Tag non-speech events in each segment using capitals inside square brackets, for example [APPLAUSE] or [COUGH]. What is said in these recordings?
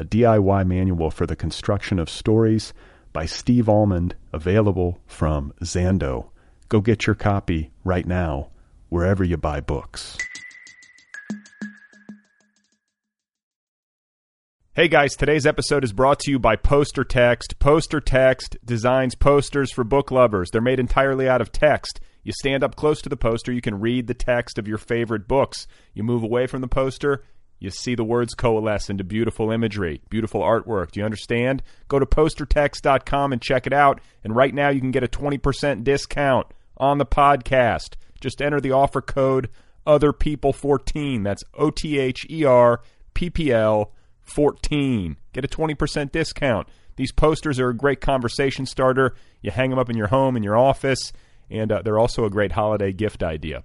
a DIY manual for the construction of stories by Steve Almond, available from Zando. Go get your copy right now, wherever you buy books. Hey guys, today's episode is brought to you by Poster Text. Poster Text designs posters for book lovers. They're made entirely out of text. You stand up close to the poster, you can read the text of your favorite books. You move away from the poster, you see the words coalesce into beautiful imagery, beautiful artwork. Do you understand? Go to postertext.com and check it out. And right now you can get a 20% discount on the podcast. Just enter the offer code other people 14 that's o t h e r p p l 14 get a 20% discount these posters are a great conversation starter you hang them up in your home in your office and uh, they're also a great holiday gift idea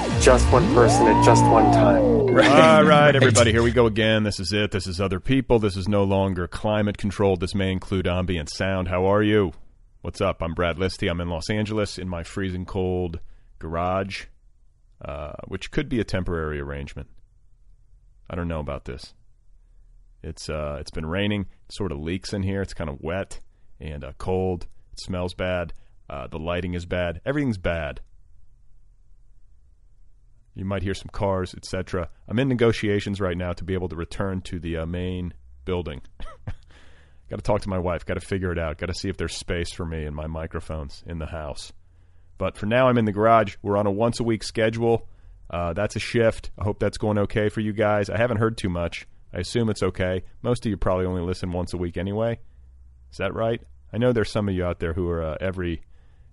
Just one person at just one time. All right, everybody, here we go again. This is it. This is other people. This is no longer climate controlled. This may include ambient sound. How are you? What's up? I'm Brad Listi. I'm in Los Angeles in my freezing cold garage, uh, which could be a temporary arrangement. I don't know about this. It's uh, it's been raining. It sort of leaks in here. It's kind of wet and uh, cold. It smells bad. Uh, the lighting is bad. Everything's bad. You might hear some cars, etc. I'm in negotiations right now to be able to return to the uh, main building. [LAUGHS] Got to talk to my wife. Got to figure it out. Got to see if there's space for me and my microphones in the house. But for now, I'm in the garage. We're on a once a week schedule. Uh, that's a shift. I hope that's going okay for you guys. I haven't heard too much. I assume it's okay. Most of you probably only listen once a week anyway. Is that right? I know there's some of you out there who are uh, every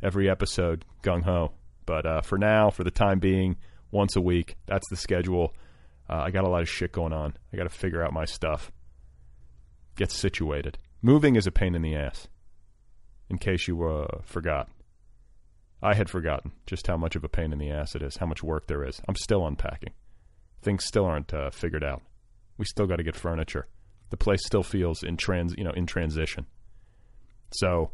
every episode gung ho. But uh, for now, for the time being, once a week. That's the schedule. Uh, I got a lot of shit going on. I got to figure out my stuff. Get situated. Moving is a pain in the ass. In case you uh, forgot, I had forgotten just how much of a pain in the ass it is, how much work there is. I'm still unpacking. Things still aren't uh, figured out. We still got to get furniture. The place still feels in trans, you know, in transition. So,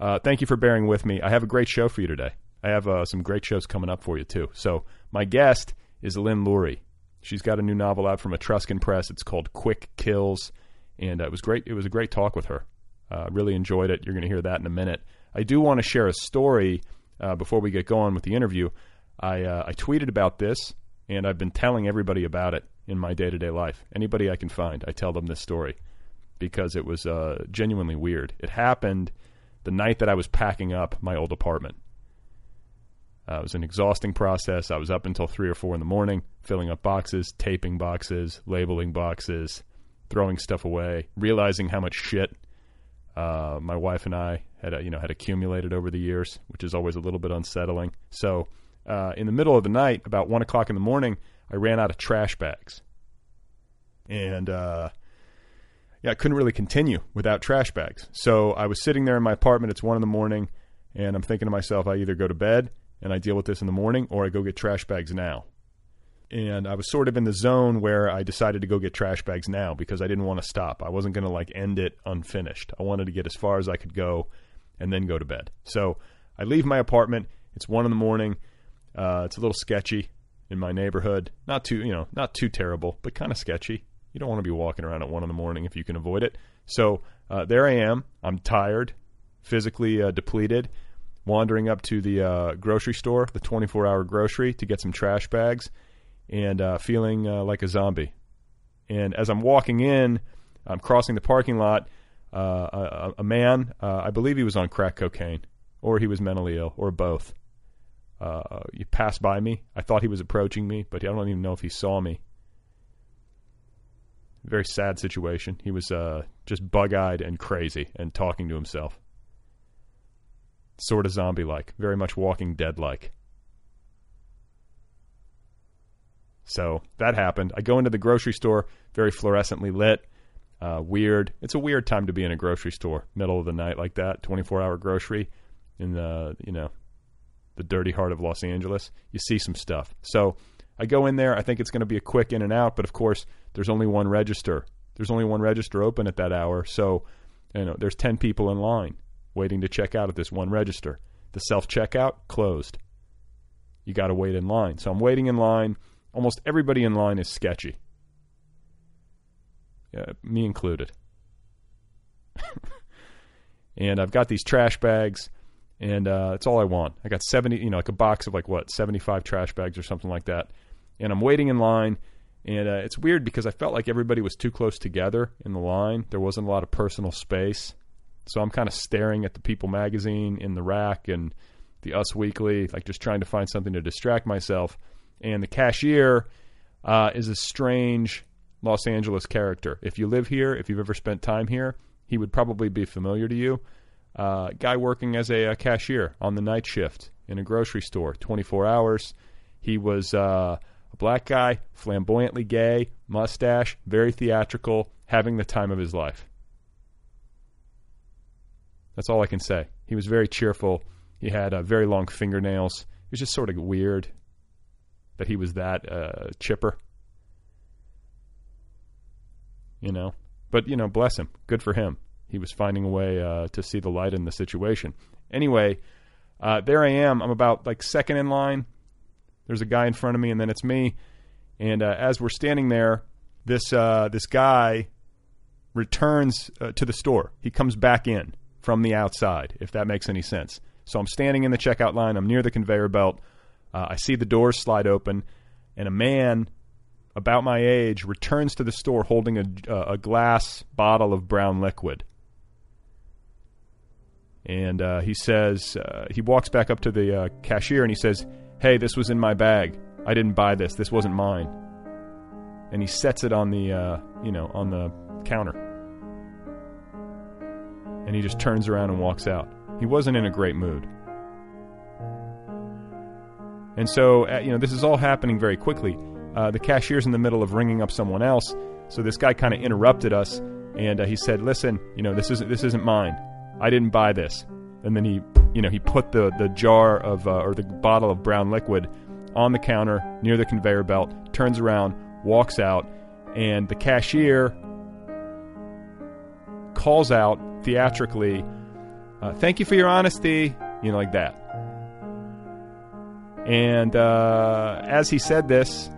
uh, thank you for bearing with me. I have a great show for you today. I have uh, some great shows coming up for you too. So my guest is Lynn Lurie. She's got a new novel out from Etruscan Press. It's called Quick Kills, and uh, it was great. It was a great talk with her. Uh, really enjoyed it. You're going to hear that in a minute. I do want to share a story uh, before we get going with the interview. I uh, I tweeted about this, and I've been telling everybody about it in my day to day life. Anybody I can find, I tell them this story because it was uh, genuinely weird. It happened the night that I was packing up my old apartment. Uh, it was an exhausting process. I was up until three or four in the morning, filling up boxes, taping boxes, labeling boxes, throwing stuff away, realizing how much shit uh, my wife and I had, uh, you know, had accumulated over the years, which is always a little bit unsettling. So, uh, in the middle of the night, about one o'clock in the morning, I ran out of trash bags, and uh, yeah, I couldn't really continue without trash bags. So I was sitting there in my apartment. It's one in the morning, and I'm thinking to myself, I either go to bed and I deal with this in the morning, or I go get trash bags now. and I was sort of in the zone where I decided to go get trash bags now because I didn't want to stop. I wasn't going to like end it unfinished. I wanted to get as far as I could go and then go to bed. So I leave my apartment. It's one in the morning. Uh, it's a little sketchy in my neighborhood. Not too, you know, not too terrible, but kind of sketchy. You don't want to be walking around at one in the morning if you can avoid it. So uh, there I am. I'm tired, physically uh, depleted, wandering up to the uh, grocery store, the 24 hour grocery, to get some trash bags and uh, feeling uh, like a zombie. And as I'm walking in, I'm crossing the parking lot. Uh, a, a, man, uh, I believe he was on crack cocaine, or he was mentally ill, or both. Uh, he passed by me. I thought he was approaching me, but I don't even know if he saw me. Very sad situation. He was just bug-eyed and crazy, and talking to himself. Sort of zombie-like, very much Walking Dead-like. So that happened. I go into the grocery store, very fluorescently lit. Uh, weird. It's a weird time to be in a grocery store, middle of the night like that, 24 hour grocery in the, you know, the dirty heart of Los Angeles. You see some stuff. So I go in there. I think it's going to be a quick in and out, but of course, there's only one register. There's only one register open at that hour. So, you know, there's 10 people in line waiting to check out at this one register. The self checkout closed. You got to wait in line. So I'm waiting in line almost everybody in line is sketchy. Me included. [LAUGHS] and I've got these trash bags, and uh, that's all I want. I got 70, you know, like a box of like what, 75 trash bags or something like that. And I'm waiting in line, and uh, it's weird because I felt like everybody was too close together in the line. There wasn't a lot of personal space. So I'm kind of staring at the People magazine in the rack and the Us Weekly, like just trying to find something to distract myself and the cashier uh, is a strange Los Angeles character. If you live here, if you've ever spent time here, he would probably be familiar to you. Uh, guy working as a, a, cashier on the night shift in a grocery store, 24 hours. He was uh, a black guy, flamboyantly gay, mustache, very theatrical, having the time of his life. That's all I can say. He was very cheerful. He had uh, very long fingernails. He was just sort of weird that he was that uh, chipper. You know, but you know, bless him. Good for him. He was finding a way uh, to see the light in the situation. Anyway, uh, there I am. I'm about like second in line. There's a guy in front of me, and then it's me. And uh, as we're standing there, this uh, this guy returns to the store. He comes back in from the outside, if that makes any sense. So I'm standing in the checkout line. I'm near the conveyor belt. Uh, I see the doors slide open, and a man about my age returns to the store holding a, a glass bottle of brown liquid. And uh, he says, uh, he walks back up to the uh, cashier and he says, Hey, this was in my bag. I didn't buy this. This wasn't mine. And he sets it on the, uh, you know, on the counter. And he just turns around and walks out. He wasn't in a great mood. And so, uh, you know, this is all happening very quickly. Uh, the cashier's in the middle of ringing up someone else, so this guy kind of interrupted us, and uh, he said, "Listen, you know, this isn't this isn't mine. I didn't buy this." And then he, you know, he put the the jar of uh, or the bottle of brown liquid on the counter near the conveyor belt, turns around, walks out, and the cashier calls out theatrically, uh, "Thank you for your honesty," you know, like that. And uh, as he said this,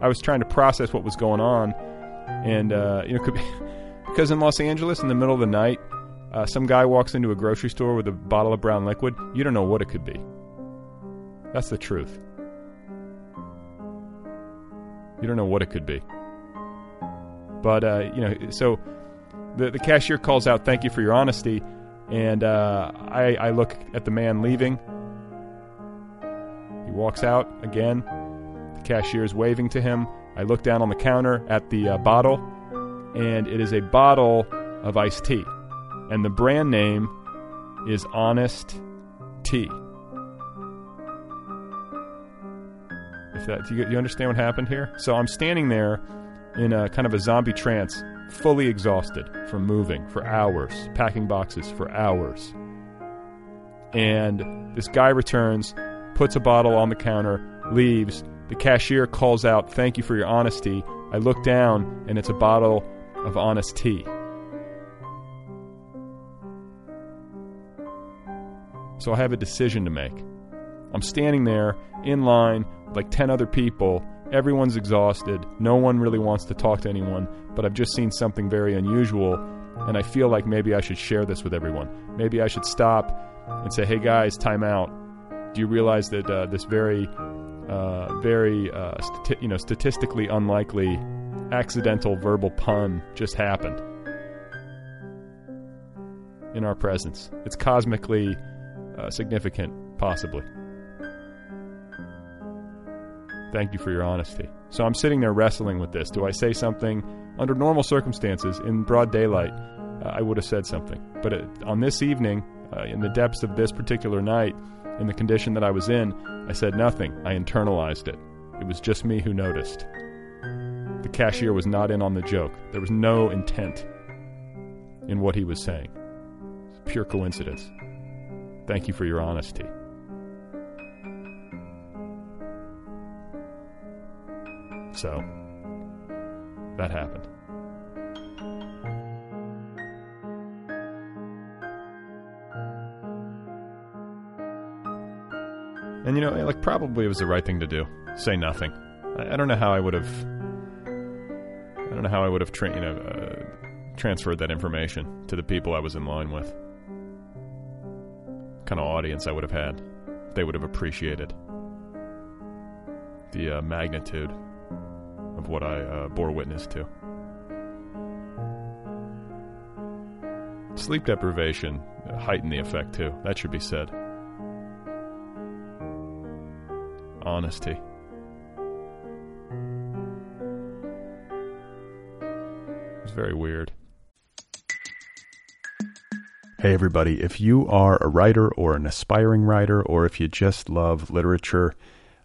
I was trying to process what was going on, and uh, you know, could [LAUGHS] be, because in Los Angeles, in the middle of the night, uh, some guy walks into a grocery store with a bottle of brown liquid. You don't know what it could be. That's the truth. You don't know what it could be. But uh, you know, so the the cashier calls out, "Thank you for your honesty," and uh, I, I look at the man leaving he walks out again. The cashier is waving to him. I look down on the counter at the uh, bottle, and it is a bottle of iced tea. And the brand name is Honest Tea. If that, do you, you understand what happened here? So I'm standing there in a kind of a zombie trance, fully exhausted from moving for hours, packing boxes for hours. And this guy returns, puts a bottle on the counter, leaves. The cashier calls out, Thank you for your honesty. I look down, and it's a bottle of honest tea. So I have a decision to make. I'm standing there in line, like 10 other people. Everyone's exhausted. No one really wants to talk to anyone, but I've just seen something very unusual, and I feel like maybe I should share this with everyone. Maybe I should stop and say, hey guys, time out. Do you realize that uh, this very, uh, very, uh, stati- you know, statistically unlikely accidental verbal pun just happened in our presence? It's cosmically uh, significant, possibly. Thank you for your honesty. So I'm sitting there wrestling with this. Do I say something under normal circumstances in broad daylight? Uh, I would have said something. But it, on this evening, uh, in the depths of this particular night, in the condition that I was in, I said nothing. I internalized it. It was just me who noticed. The cashier was not in on the joke. There was no intent in what he was saying. Pure coincidence. Thank you for your honesty. So, that happened. And you know, like probably it was the right thing to do. Say nothing. I, I don't know how I would have. I don't know how I would have tra- you know, uh, transferred that information to the people I was in line with. Kind of audience I would have had. They would have appreciated the uh, magnitude of what I uh, bore witness to. Sleep deprivation heightened the effect too. That should be said. Honesty. It's very weird. Hey, everybody. If you are a writer or an aspiring writer, or if you just love literature,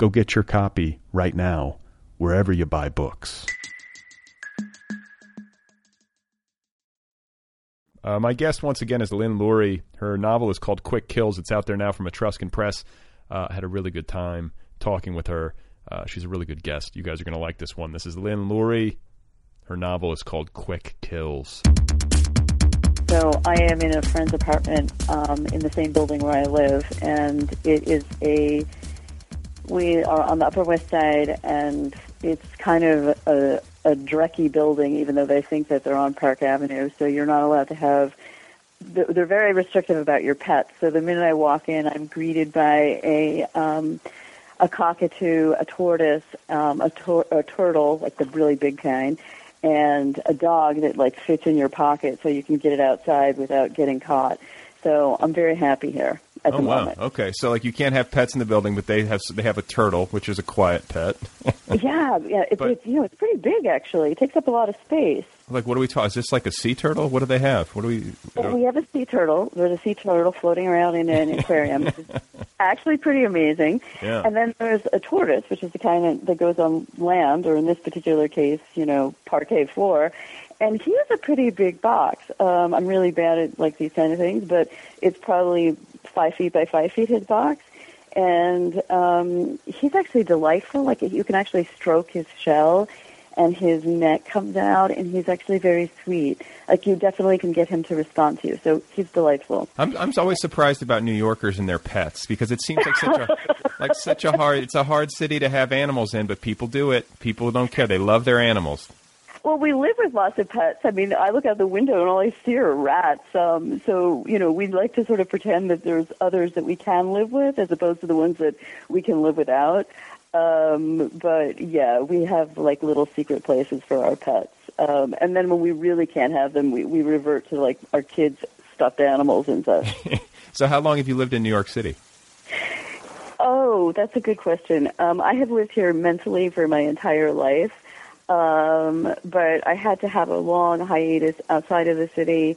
Go get your copy right now, wherever you buy books. Uh, my guest once again is Lynn Lurie. Her novel is called Quick Kills. It's out there now from Etruscan Press. Uh, I had a really good time talking with her. Uh, she's a really good guest. You guys are going to like this one. This is Lynn Lurie. Her novel is called Quick Kills. So I am in a friend's apartment um, in the same building where I live, and it is a. We are on the Upper West Side, and it's kind of a, a drecky building, even though they think that they're on Park Avenue. So you're not allowed to have. They're very restrictive about your pets. So the minute I walk in, I'm greeted by a um, a cockatoo, a tortoise, um, a, tor- a turtle, like the really big kind, and a dog that like fits in your pocket so you can get it outside without getting caught. So I'm very happy here at oh the wow! Okay, so like you can't have pets in the building, but they have they have a turtle, which is a quiet pet. [LAUGHS] yeah, yeah. It's, But- it's you know it's pretty big actually. It takes up a lot of space. like, what do we talk? Is this like a sea turtle? What do they have? What do we? Well, we have a sea turtle. There's a sea turtle floating around in an aquarium. It's [LAUGHS] actually pretty amazing. Yeah. And then there's a tortoise, which is the kind that, that goes on land, or in this particular case, you know, parquet floor. And he has a pretty big box. Um, I'm really bad at like these kind of things, but it's probably five feet by five feet his box. And um, he's actually delightful. Like you can actually stroke his shell, and his neck comes out, and he's actually very sweet. Like you definitely can get him to respond to you. So he's delightful. I'm I'm always surprised about New Yorkers and their pets because it seems like such a [LAUGHS] like such a hard. It's a hard city to have animals in, but people do it. People don't care. They love their animals. Well, we live with lots of pets. I mean, I look out the window and all I see are rats. Um, so, you know, we like to sort of pretend that there's others that we can live with as opposed to the ones that we can live without. Um, but yeah, we have like little secret places for our pets. Um, and then when we really can't have them, we, we revert to like our kids' stuffed animals and such. [LAUGHS] so, how long have you lived in New York City? Oh, that's a good question. Um, I have lived here mentally for my entire life. Um, but I had to have a long hiatus outside of the city.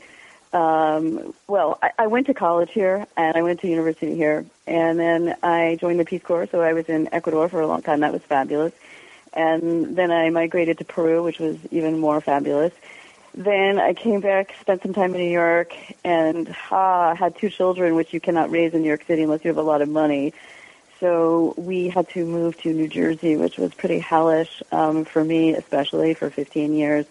Um, well, I, I went to college here and I went to university here, and then I joined the Peace Corps. So I was in Ecuador for a long time. That was fabulous. And then I migrated to Peru, which was even more fabulous. Then I came back, spent some time in New York, and ah, had two children, which you cannot raise in New York City unless you have a lot of money so we had to move to New Jersey, which was pretty hellish um, for me, especially for 15 years.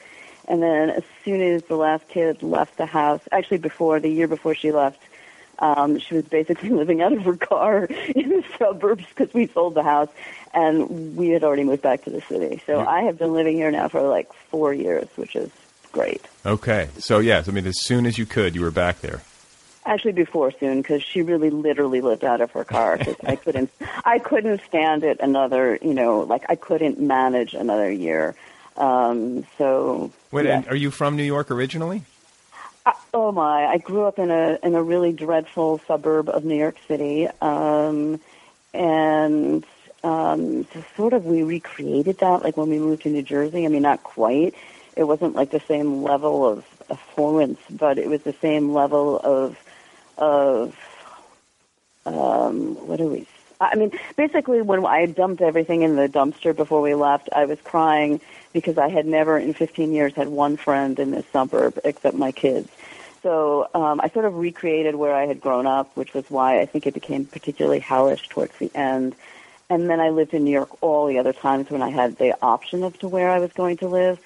And then as soon as the last kid left the house, actually before the year before she left, um, she was basically [LAUGHS] living out of her car [LAUGHS] in the suburbs because we sold the house, and we had already moved back to the city. So I have been living here now for like four years, which is great. Okay, so yes, I mean, as soon as you could, you were back there. Actually, before soon, because she really literally lived out of her car. Cause I couldn't, [LAUGHS] I couldn't stand it another. You know, like I couldn't manage another year. Um, so. Wait, yes. and are you from New York originally? Uh, oh my! I grew up in a in a really dreadful suburb of New York City, um, and um, so sort of we recreated that. Like when we moved to New Jersey. I mean, not quite. It wasn't like the same level of affluence, but it was the same level of of um, what are we? I mean, basically, when I dumped everything in the dumpster before we left, I was crying because I had never in 15 years had one friend in this suburb except my kids. So um, I sort of recreated where I had grown up, which was why I think it became particularly hellish towards the end. And then I lived in New York all the other times when I had the option of to where I was going to live.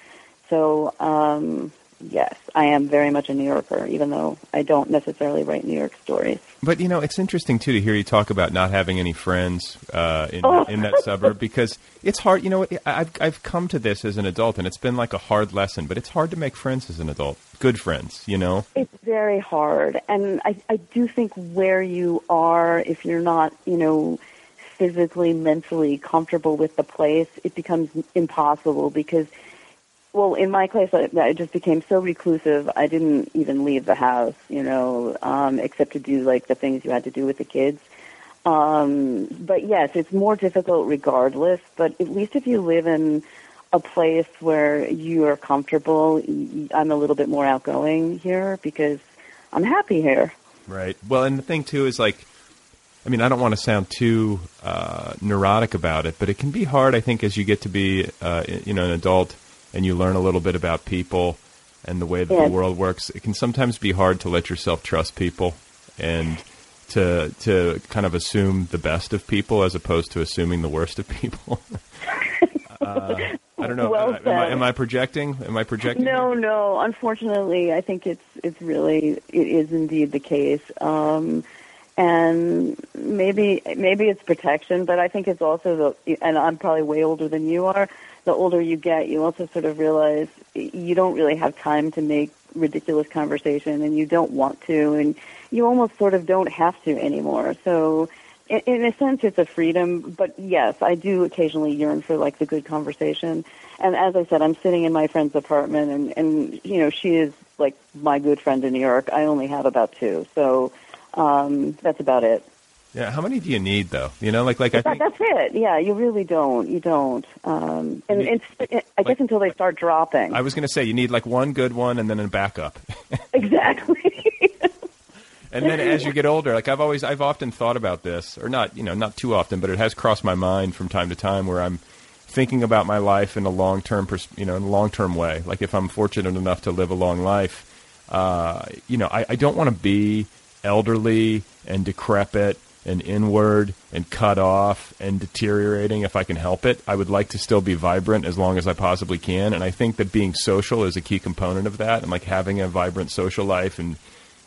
So um, yes, I am very much a New Yorker, even though I don't necessarily write New York stories. But you know, it's interesting too to hear you talk about not having any friends uh, in Oh. in that suburb because it's hard. You know, I've I've come to this as an adult, and it's been like a hard lesson. But it's hard to make friends as an adult, good friends. You know. It's very hard, and I I do think where you are, if you're not, you know, physically, mentally comfortable with the place, it becomes impossible because. Well, in my case, I, I just became so reclusive. I didn't even leave the house, you know, um, except to do like the things you had to do with the kids. Um, but yes, it's more difficult regardless. But at least if you live in a place where you are comfortable, I'm a little bit more outgoing here because I'm happy here. Right. Well, and the thing too is like, I mean, I don't want to sound too uh, neurotic about it, but it can be hard. I think as you get to be, uh, you know, an adult and you learn a little bit about people and the way that the world works, it can sometimes be hard to let yourself trust people and to to kind of assume the best of people as opposed to assuming the worst of people. [LAUGHS] uh, I don't know. Well am, I, am, I, am I projecting? Am I projecting? No, no. Unfortunately, I think it's it's really it is indeed the case. Um, and maybe maybe it's protection, but I think it's also the. And I'm probably way older than you are. The older you get, you also sort of realize you don't really have time to make ridiculous conversation, and you don't want to, and you almost sort of don't have to anymore. So. In, in a sense, it's a freedom, but yes, I do occasionally yearn for like the good conversation. And as I said, I'm sitting in my friend's apartment, and and you know she is like my good friend in New York. I only have about two, so um, that's about it. Yeah. How many do you need though? You know, like like I think. that's it. Yeah, you really don't. You don't. Um, and You- it's, I guess until they start dropping. I was going to say you need like one good one and then a backup. [LAUGHS] exactly. [LAUGHS] And then as you get older, like I've always, I've often thought about this, or not, you know, not too often, but it has crossed my mind from time to time where I'm thinking about my life in a long term, pers- you know, in a long term way. Like if I'm fortunate enough to live a long life, uh, you know, I, I don't want to be elderly and decrepit and inward and cut off and deteriorating if I can help it. I would like to still be vibrant as long as I possibly can. And I think that being social is a key component of that and like having a vibrant social life and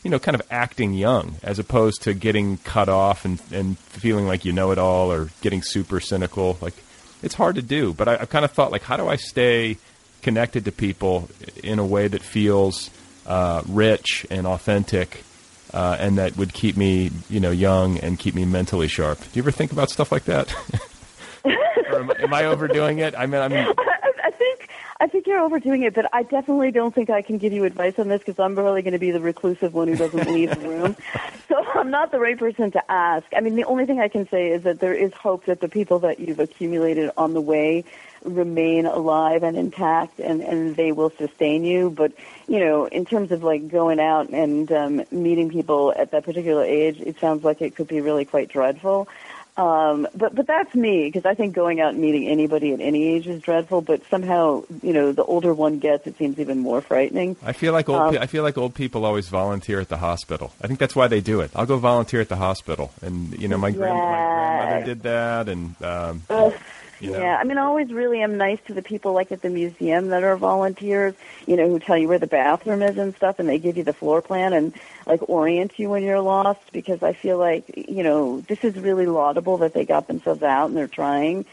you know, kind of acting young as opposed to getting cut off and, and feeling like you know it all or getting super cynical. Like, it's hard to do. But I, I kind of thought, like, how do I stay connected to people in a way that feels uh, rich and authentic? Uh, and that would keep me, you know, young and keep me mentally sharp. Do you ever think about stuff like that? [LAUGHS] or am, am I overdoing it? I mean, I mean, [LAUGHS] I, I think I think you're overdoing it, but I definitely don't think I can give you advice on this because I'm really going to be the reclusive one who doesn't leave the room. [LAUGHS] So I'm not the right person to ask. I mean, the only thing I can say is that there is hope that the people that you've accumulated on the way remain alive and intact and, and they will sustain you. But, you know, in terms of like going out and um, meeting people at that particular age, it sounds like it could be really quite dreadful. Um, but but that's me because I think going out and meeting anybody at any age is dreadful. But somehow, you know, the older one gets, it seems even more frightening. I feel like old. Um, I feel like old people always volunteer at the hospital. I think that's why they do it. I'll go volunteer at the hospital, and you know, my, grand, my grandmother did that, and um. You know. Yeah, I mean, I always really am nice to the people like at the museum that are volunteers, you know, who tell you where the bathroom is and stuff, and they give you the floor plan and like orient you when you're lost. Because I feel like, you know, this is really laudable that they got themselves out and they're trying.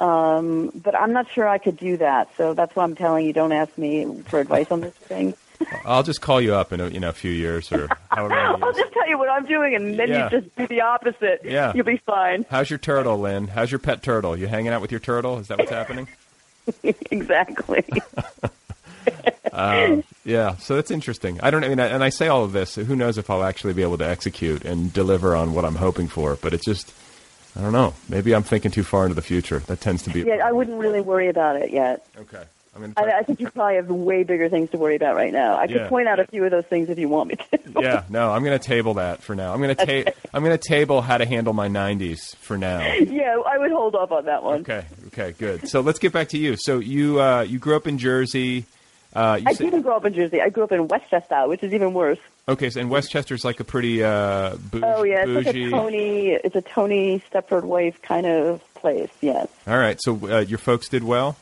Um, but I'm not sure I could do that, so that's why I'm telling you, don't ask me for advice on this thing. I'll just call you up in a, you know a few years or however many I'll just tell you what I'm doing, and then Yeah. you just do the opposite. Yeah. You'll be fine. How's your turtle, Lynn? How's your pet turtle? You hanging out with your turtle? Is that what's happening? [LAUGHS] exactly. [LAUGHS] Um, yeah, so that's interesting. I don't. I mean, and I say all of this. Who knows if I'll actually be able to execute and deliver on what I'm hoping for? But it's just, I don't know. Maybe I'm thinking too far into the future. That tends to be. Yeah, I wouldn't really worry about it yet. Okay. I I, I think you probably have way bigger things to worry about right now. I could point out a few of those things if you want me to. [LAUGHS] yeah, no, I'm going to table that for now. I'm going to ta- I'm going to table how to handle my 90s for now. [LAUGHS] yeah, I would hold off on that one. Okay, okay, good. So let's get back to you. So you uh, you grew up in Jersey. Uh, you I didn't grow up in Jersey. I grew up in Westchester, which is even worse. okay, so and Westchester's like a pretty uh, bougie. Oh yeah, it's like a. Tony. It's a Tony Stepford wife kind of place. Yes. All right, so uh, your folks did well.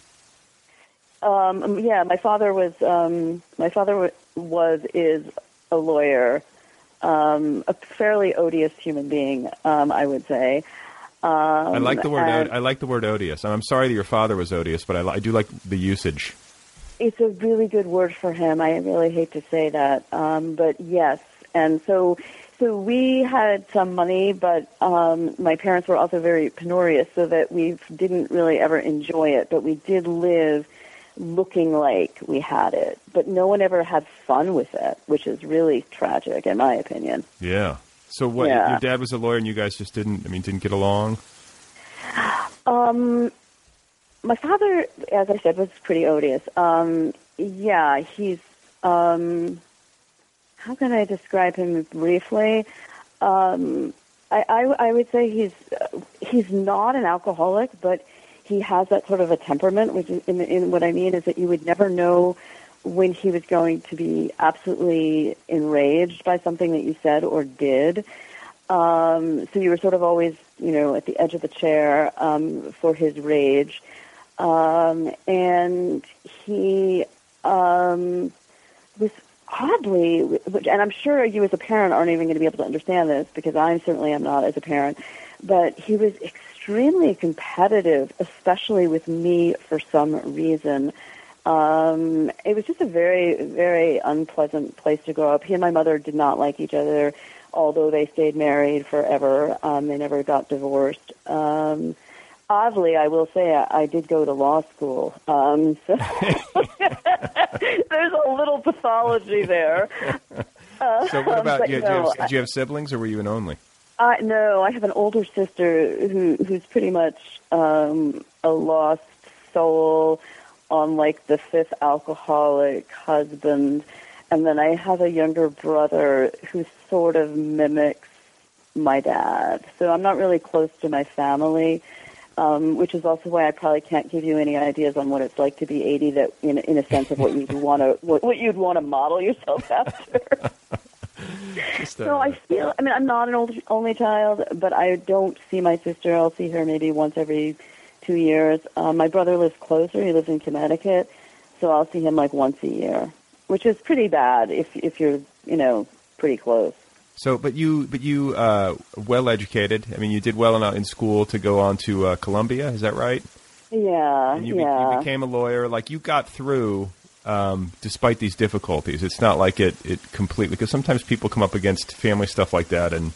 Um, yeah, my father was. Um, my father was is a lawyer, um, a fairly odious human being, um, I would say. Um, I like the word. and- Od- I like the word odious. I'm sorry that your father was odious, but I, I do like the usage. it's a really good word for him. I really hate to say that, um, but yes. And so, so we had some money, but um, my parents were also very penurious, so that we didn't really ever enjoy it. But we did live looking like we had it, but no one ever had fun with it, which is really tragic, in my opinion. Yeah. So what? Yeah. Your dad was a lawyer, and you guys just didn't. I mean, didn't get along. Um, my father, as I said, was pretty odious. Um, yeah, he's. Um, how can I describe him briefly? Um, I, I, I would say he's uh, he's not an alcoholic, but he has that sort of a temperament. Which, in, in what I mean is that you would never know when he was going to be absolutely enraged by something that you said or did. Um, so you were sort of always, you know, at the edge of the chair um, for his rage. Um, and he um, was oddly, which, and I'm sure you as a parent aren't even going to be able to understand this because I certainly am not as a parent, but he was extremely competitive, especially with me for some reason. Um, it was just a very, very unpleasant place to grow up. He and my mother did not like each other, although they stayed married forever. Um, they never got divorced. Um, oddly, I will say I, I did go to law school. Um, so [LAUGHS] there's a little pathology there. Uh, [LAUGHS] So what about but you? Do you, have, did you have siblings, or were you an only? I no, I have an older sister who who's pretty much um, a lost soul on like the fifth alcoholic husband, and then I have a younger brother who sort of mimics my dad. So I'm not really close to my family, um, which is also why I probably can't give you any ideas on what it's like to be 80. That in in a sense of what you'd want to what, what you'd want to model yourself [LAUGHS] after. Just, uh, So I feel, I mean, I'm not an old, only child, but I don't see my sister. I'll see her maybe once every two years. Um, my brother lives closer. He lives in Connecticut, so I'll see him like once a year, which is pretty bad if if you're, you know, pretty close. So, but you, but you, uh, well educated. I mean, you did well in, in school to go on to uh, Columbia. Is that right? Yeah, And you, be- yeah. you became a lawyer. Like you got through um, despite these difficulties. It's not like it it completely because sometimes people come up against family stuff like that, and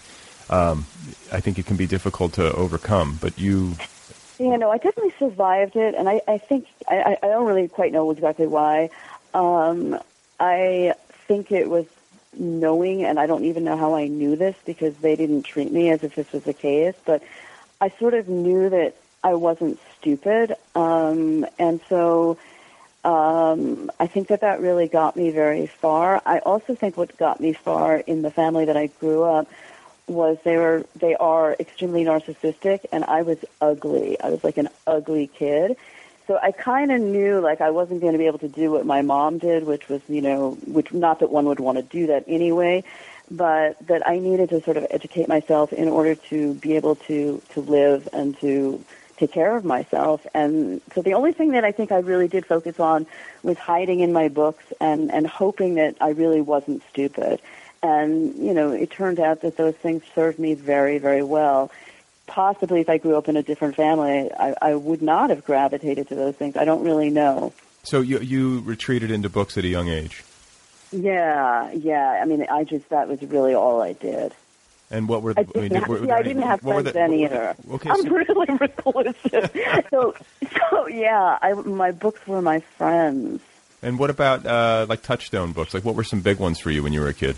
um, I think it can be difficult to overcome. But you, You know, I definitely survived it, and I, I think I, I I don't really quite know exactly why. Um, I think it was knowing, and I don't even know how I knew this because they didn't treat me as if this was the case, but I sort of knew that I wasn't stupid, um, and so um, I think that that really got me very far. I also think what got me far in the family that I grew up was they were they are extremely narcissistic and I was ugly. I was like an ugly kid. So I kind of knew like I wasn't going to be able to do what my mom did, which was, you know, which not that one would want to do that anyway, but that I needed to sort of educate myself in order to be able to to live and to take care of myself. And so the only thing that I think I really did focus on was hiding in my books and and hoping that I really wasn't stupid. And you know, it turned out that those things served me very, very well. Possibly, if I grew up in a different family, I, I would not have gravitated to those things. I don't really know. so you you retreated into books at a young age. Yeah, yeah. I mean, I just that was really all I did. And what were I the? didn't, did- were there I didn't have friends the- then either. Okay, I'm so- really [LAUGHS] reclusive. so, so yeah, I, my books were my friends. And what about uh, like Touchstone books? Like, what were some big ones for you when you were a kid?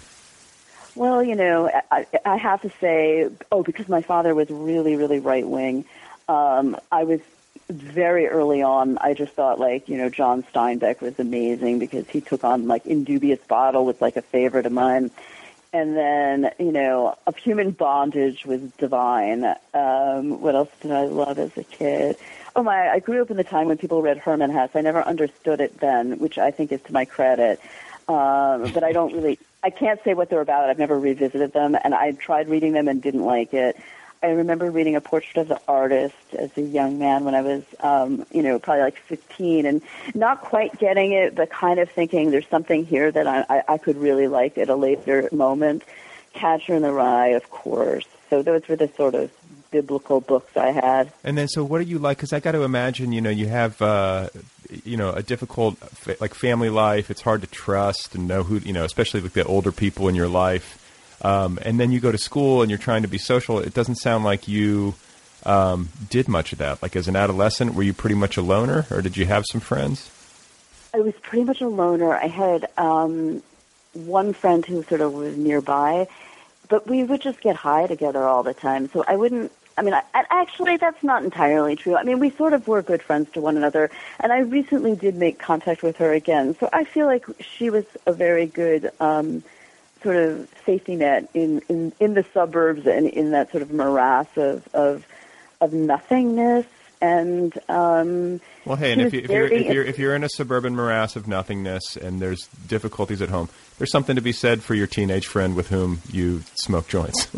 Well, you know, I, I have to say, oh, because my father was really, really right wing. Um, I was very early on. I just thought, like, you know, John Steinbeck was amazing because he took on like In Dubious Battle was like a favorite of mine. And then, you know, Of Human Bondage was divine. Um, what else did I love as a kid? Oh my! I grew up in the time when people read Hermann Hesse. I never understood it then, which I think is to my credit. Um, but I don't really, I can't say what they're about. I've never revisited them, and I tried reading them and didn't like it. I remember reading a portrait of the artist as a young man when I was, um, you know, probably like 15, and not quite getting it, but kind of thinking there's something here that I, I, could really like at a later moment. Catcher in the Rye, of course. So those were the sort of biblical books I had. And then, so what do you like? Because I got to imagine, you know, you have, uh, you know, a difficult like family life. It's hard to trust and know who, you know, especially with the older people in your life. Um, and then you go to school and you're trying to be social. It doesn't sound like you um, did much of that. Like as an adolescent, were you pretty much a loner, or did you have some friends? I was pretty much a loner. I had um, one friend who sort of was nearby, but we would just get high together all the time. So I wouldn't. I mean, I, actually, that's not entirely true. I mean, we sort of were good friends to one another, and I recently did make contact with her again. So I feel like she was a very good um, sort of safety net in, in, in the suburbs and in that sort of morass of of, of nothingness. And um, Well, hey, and if, you, if you're if you're if you're in a suburban morass of nothingness and there's difficulties at home, there's something to be said for your teenage friend with whom you smoke joints. [LAUGHS]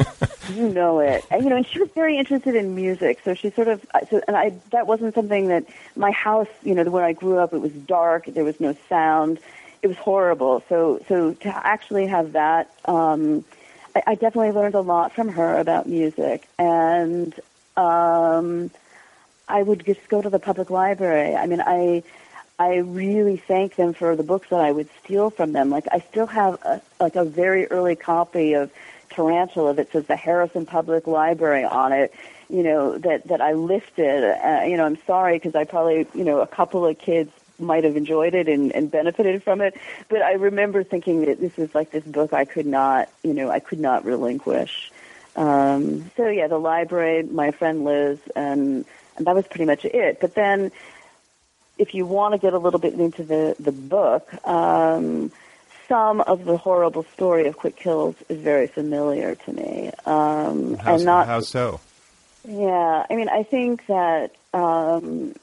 You know it, and you know, and she was very interested in music. So she sort of, so, and I that wasn't something that my house, you know, the where I grew up, it was dark. There was no sound. It was horrible. So, so to actually have that, um, I, I definitely learned a lot from her about music, and um, I would just go to the public library. I mean, I. I really thank them for the books that I would steal from them. Like I still have a, like a very early copy of Tarantula that says the Harrison Public Library on it. You know that that I lifted. Uh, you know, I'm sorry because I probably you know a couple of kids might have enjoyed it and, and benefited from it, but I remember thinking that this was like this book I could not you know I could not relinquish. Um, so yeah, the library, my friend Liz, and and that was pretty much it. But then if you want to get a little bit into the the book, um, some of the horrible story of Quick Kills is very familiar to me, um, how, and not how so? yeah. I mean, I think that um,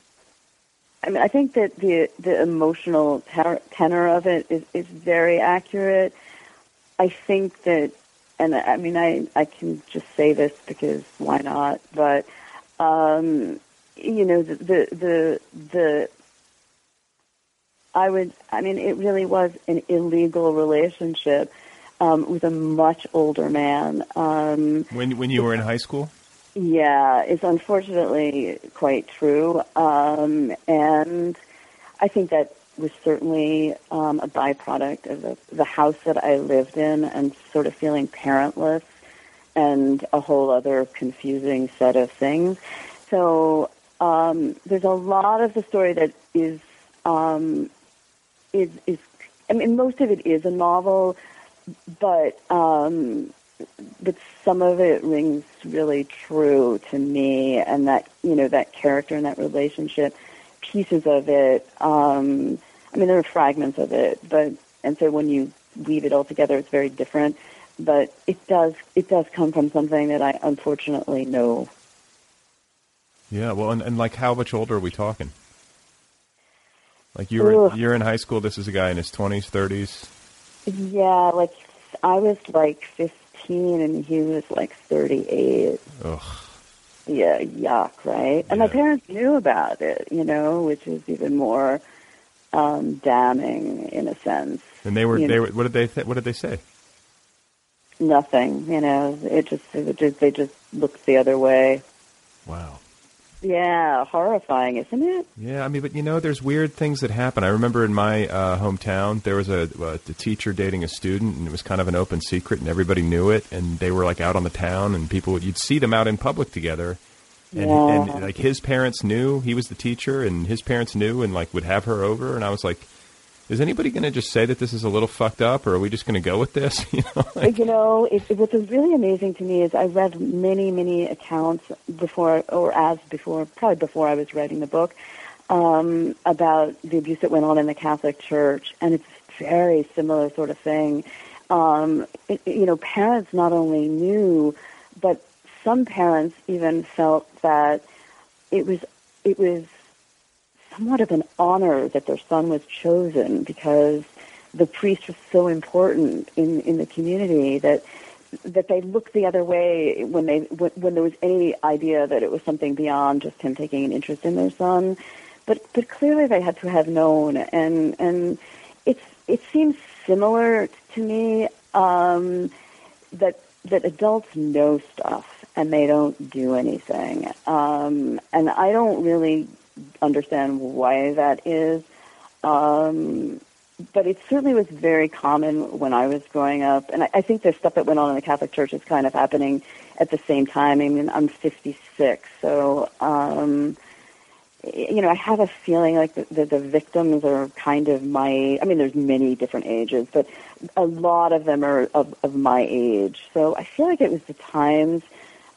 I mean, I think that the the emotional tenor of it is is very accurate. I think that, and I mean, I I can just say this because why not? But um, you know, the the the, the I would, I mean, it really was an illegal relationship. um, with a much older man. Um, When when you were in high school? Yeah, it's unfortunately quite true. Um, and I think that was certainly um, a byproduct of the, the house that I lived in and sort of feeling parentless and a whole other confusing set of things. So um, there's a lot of the story that is um, is is I mean most of it is a novel, but um, but some of it rings really true to me, and that you know that character and that relationship, pieces of it. Um, I mean, there are fragments of it, but and so when you weave it all together, it's very different. But it does it does come from something that I unfortunately know. Yeah. Well, and, and like, how much older are we talking? Like you were Ugh. you're in high school. This is a guy in his twenties, thirties. Yeah, like I was like 15 and he was like 38. Ugh. Yeah, yuck, right? And my parents knew about it, you know, which is even more um, damning in a sense. And they were You they know. were. What did they th- What did they say? Nothing, you know. It just, it just they just looked the other way. Wow. Yeah, horrifying, isn't it? Yeah, I mean, but you know, there's weird things that happen. I remember in my uh, hometown, there was a, a, a teacher dating a student, and it was kind of an open secret, and everybody knew it. And they were like out on the town, and people would, you'd see them out in public together. And, Yeah. and like his parents knew he was the teacher, and his parents knew, and like would have her over. And I was like, is anybody going to just say that this is a little fucked up, or are we just going to go with this? [LAUGHS] you know, like, you know, it, what's really amazing to me is I read many, many accounts before, or as before, probably before I was writing the book, um, about the abuse that went on in the Catholic Church, and it's very similar sort of thing. Um, it, you know, parents not only knew, but some parents even felt that it was it was somewhat of an honor that their son was chosen because the priest was so important in in the community that that they looked the other way when they when, when there was any idea that it was something beyond just him taking an interest in their son. But but clearly they had to have known and and it's it seems similar to me um that that adults know stuff and they don't do anything. Um and i don't really understand why that is um but it certainly was very common when I was growing up, and I, I think the stuff that went on in the Catholic Church is kind of happening at the same time. I mean, I'm 56, so um, you know, I have a feeling like the, the, the victims are kind of my. I mean, there's many different ages, but a lot of them are of, of my age. So I feel like it was the times,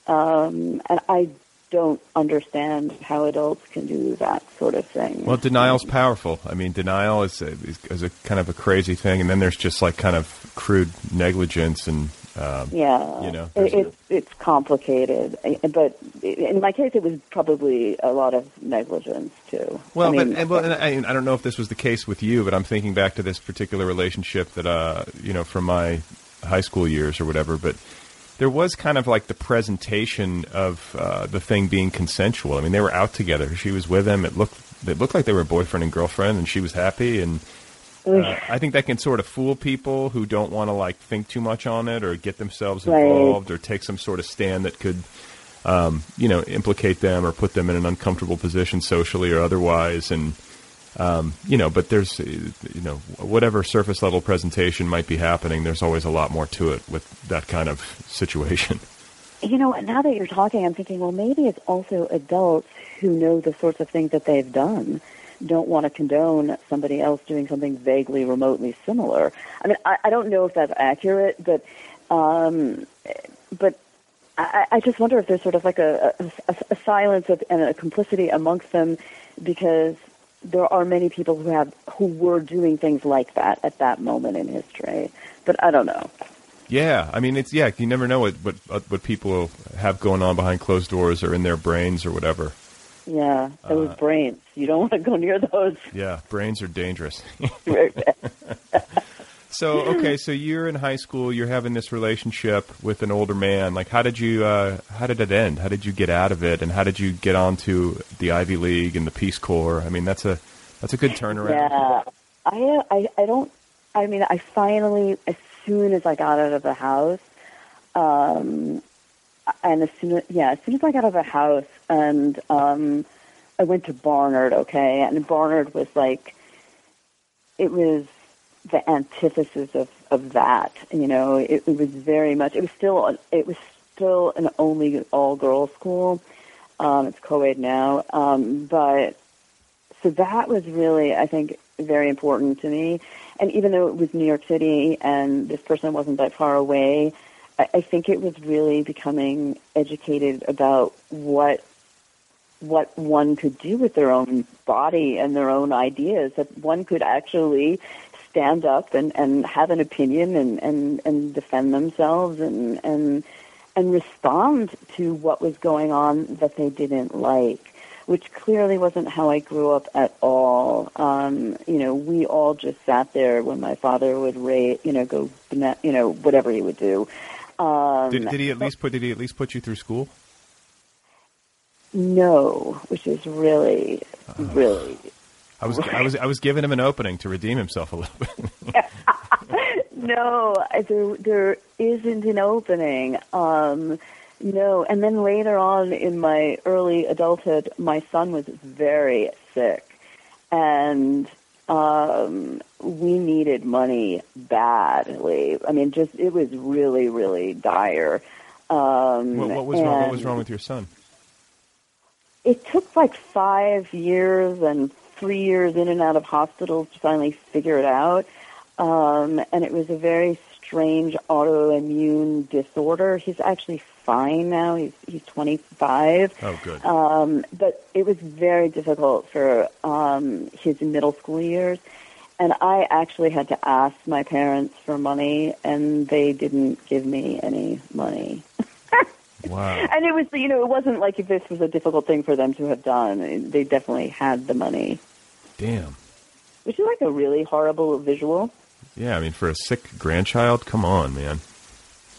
um, and I don't understand how adults can do that sort of thing. well, denial's powerful. I mean, denial is a, is, a kind of a crazy thing, and then there's just like kind of crude negligence and. Um, Yeah, You know, it, it's it's complicated, I- but in my case, it was probably a lot of negligence too. Well, I mean, but and, well, and I, I don't know if this was the case with you, but I'm thinking back to this particular relationship that uh, you know from my high school years or whatever. But there was kind of like the presentation of uh, the thing being consensual. I mean, they were out together. She was with him. It looked it looked like they were boyfriend and girlfriend, and she was happy. And uh, I think that can sort of fool people who don't want to like think too much on it or get themselves Right. involved or take some sort of stand that could um, you know, implicate them or put them in an uncomfortable position socially or otherwise. And, um, you know, but there's, uh, you know, whatever surface level presentation might be happening, there's always a lot more to it with that kind of situation. you know, now that you're talking, I'm thinking, well, maybe it's also adults who know the sorts of things that they've done don't want to condone somebody else doing something vaguely, remotely similar. I mean, I, I don't know if that's accurate, but um, but I, I just wonder if there's sort of like a, a, a silence of, and a complicity amongst them because there are many people who have who were doing things like that at that moment in history. But I don't know. Yeah, I mean, it's yeah. You never know what what uh, what people have going on behind closed doors or in their brains or whatever. Yeah, those Uh, brains. You don't want to go near those. Yeah, brains are dangerous. [LAUGHS] [LAUGHS] so okay, so you're in high school. You're having this relationship with an older man. Like, how did you? Uh, how did it end? How did you get out of it? And how did you get onto the Ivy League and the Peace Corps? I mean, that's a that's a good turnaround. Yeah, I, I, I don't. I mean, I finally, as soon as I got out of the house, um, and as soon as yeah, as soon as I got out of the house, and um, I went to Barnard. Okay, and Barnard was like, it was the antithesis of of that. You know, it, it was very much. It was still it was still an only all girls school. Um, it's co-ed now, um, but so that was really, I think, very important to me. And even though it was New York City and this person wasn't that far away, I, I think it was really becoming educated about what what one could do with their own body and their own ideas. That one could actually stand up and, and have an opinion and, and, and defend themselves and, and and respond to what was going on that they didn't like, which clearly wasn't how I grew up at all. Um, you know, we all just sat there when my father would rate, you know, go, you know, whatever he would do. Um, did, did he at least put? Did he at least put you through school? No, which is really, uh, really. I was I was I was giving him an opening to redeem himself a little bit. [LAUGHS] no, there there isn't an opening. Um, no, and then later on in my early adulthood, my son was very sick, and um, we needed money badly. I mean, just it was really, really dire. Um, what, what was wrong? What was wrong with your son? It took like five years and three years in and out of hospitals to finally figure it out. Um, and it was a very strange autoimmune disorder. He's actually fine now. He's he's 25. Oh, good. Um, but it was very difficult for um, his middle school years, and I actually had to ask my parents for money, and they didn't give me any money. [LAUGHS] wow. And it was, you know, it wasn't like if this was a difficult thing for them to have done. They definitely had the money. Damn. Which is like a really horrible visual. Yeah, I mean, for a sick grandchild, come on, man.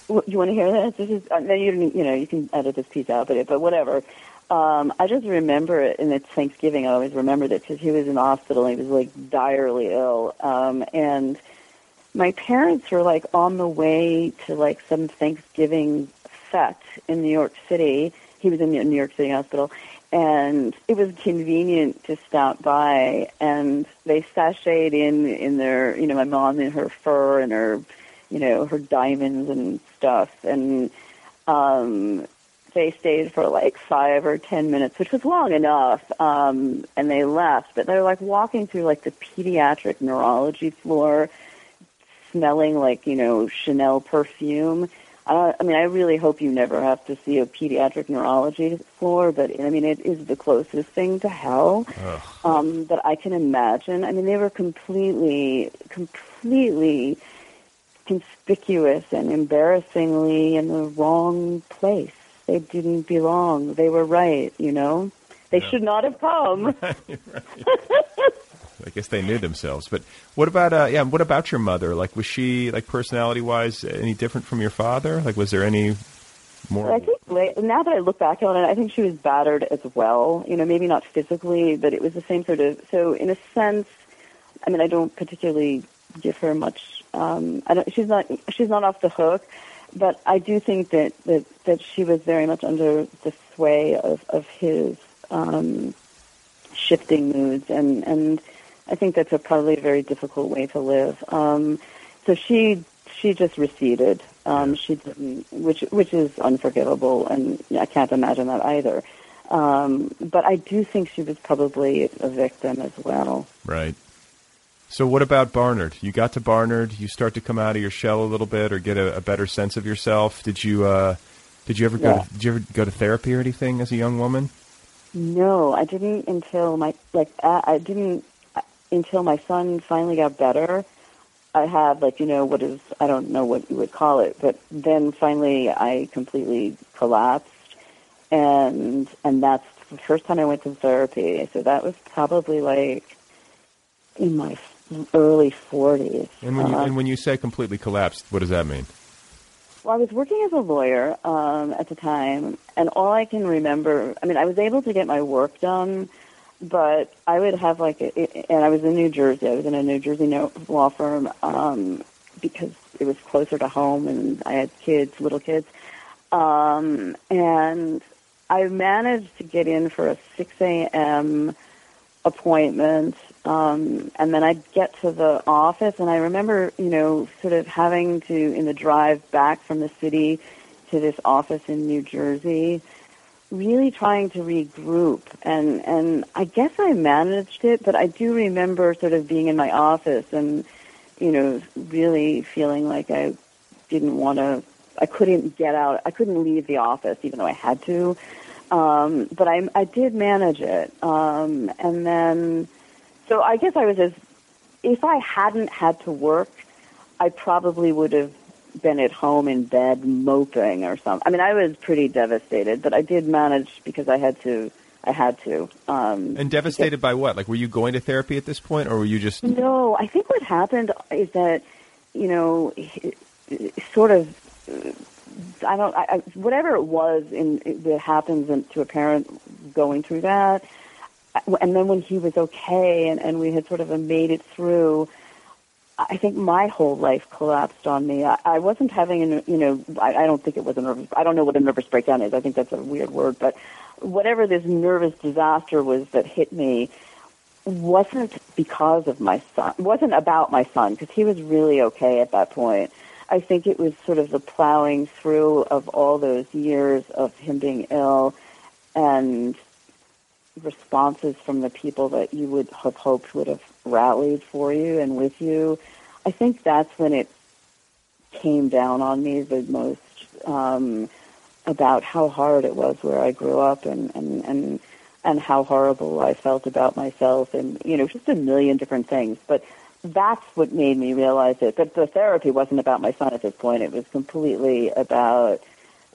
Well, you want to hear that? This is uh, you, you know you can edit this piece out, but but whatever. Um, I just remember it, and it's Thanksgiving. I always remember this because he was in the hospital. and He was like direly ill, um, and my parents were like on the way to like some Thanksgiving fete in New York City. He was in the New York City hospital, and it was convenient to stop by and they sashayed in in their you know my mom in her fur and her you know her diamonds and stuff and um they stayed for like five or ten minutes which was long enough um and they left but they're like walking through like the pediatric neurology floor smelling like you know chanel perfume uh, I mean, I really hope you never have to see a pediatric neurology floor, but I mean, it is the closest thing to hell um, that I can imagine. I mean, they were completely, completely conspicuous and embarrassingly in the wrong place. They didn't belong. They were right, you know? They yeah. should not have come. [LAUGHS] right, right. [LAUGHS] I guess they knew themselves. But what about uh, yeah? What about your mother? Like, was she like personality wise any different from your father? Like, was there any more? I think now that I look back on it, I think she was battered as well. You know, maybe not physically, but it was the same sort of. So in a sense, I mean, I don't particularly give her much. Um, I don't. She's not. She's not off the hook. But I do think that, that, that she was very much under the sway of, of his um, shifting moods and, and I think that's a probably a very difficult way to live. Um, so she she just receded. Um, she didn't, which which is unforgivable, and I can't imagine that either. Um, but I do think she was probably a victim as well. Right. So what about Barnard? You got to Barnard. You start to come out of your shell a little bit, or get a, a better sense of yourself. Did you uh, did you ever go? Yeah. To, did you ever go to therapy or anything as a young woman? No, I didn't until my like I didn't until my son finally got better, I had like you know what is I don't know what you would call it, but then finally I completely collapsed, and and that's the first time I went to therapy. So that was probably like in my early forties. And when you uh, and when you say completely collapsed, what does that mean? Well, I was working as a lawyer um, at the time, and all I can remember, I mean, I was able to get my work done but I would have like, a, and I was in New Jersey. I was in a New Jersey law firm um, because it was closer to home, and I had kids, little kids, um, and I managed to get in for a 6 a.m. appointment, um, and then I'd get to the office, and I remember, you know, sort of having to in the drive back from the city to this office in New Jersey really trying to regroup and and I guess I managed it but I do remember sort of being in my office and you know really feeling like I didn't want to I couldn't get out I couldn't leave the office even though I had to. Um but I I did manage it. Um and then so I guess I was as if I hadn't had to work I probably would have been at home in bed moping or something. I mean, I was pretty devastated, but I did manage because I had to. I had to. Um, and devastated by what? Like, were you going to therapy at this point, or were you just? No, I think what happened is that, you know, sort of. I don't. I, whatever it was in that happens in, to a parent going through that, and then when he was okay and, and we had sort of made it through, I think my whole life collapsed on me. I, I wasn't having, an, you know, I, I don't think it was a nervous. I don't know what a nervous breakdown is. I think that's a weird word, but whatever this nervous disaster was that hit me wasn't because of my son. wasn't about my son because he was really okay at that point. I think it was sort of the plowing through of all those years of him being ill and responses from the people that you would have hoped would have rallied for you and with you. I think that's when it came down on me the most um, about how hard it was where I grew up and, and, and, and how horrible I felt about myself and, you know, just a million different things. But that's what made me realize it. But the therapy wasn't about my son at this point. It was completely about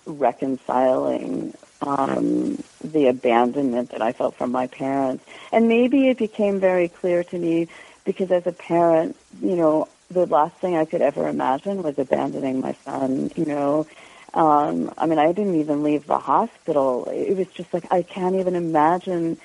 reconciling um, the abandonment that I felt from my parents. And maybe it became very clear to me because as a parent, you know, the last thing I could ever imagine was abandoning my son, you know. Um, I mean, I didn't even leave the hospital. It was just like, I can't even imagine.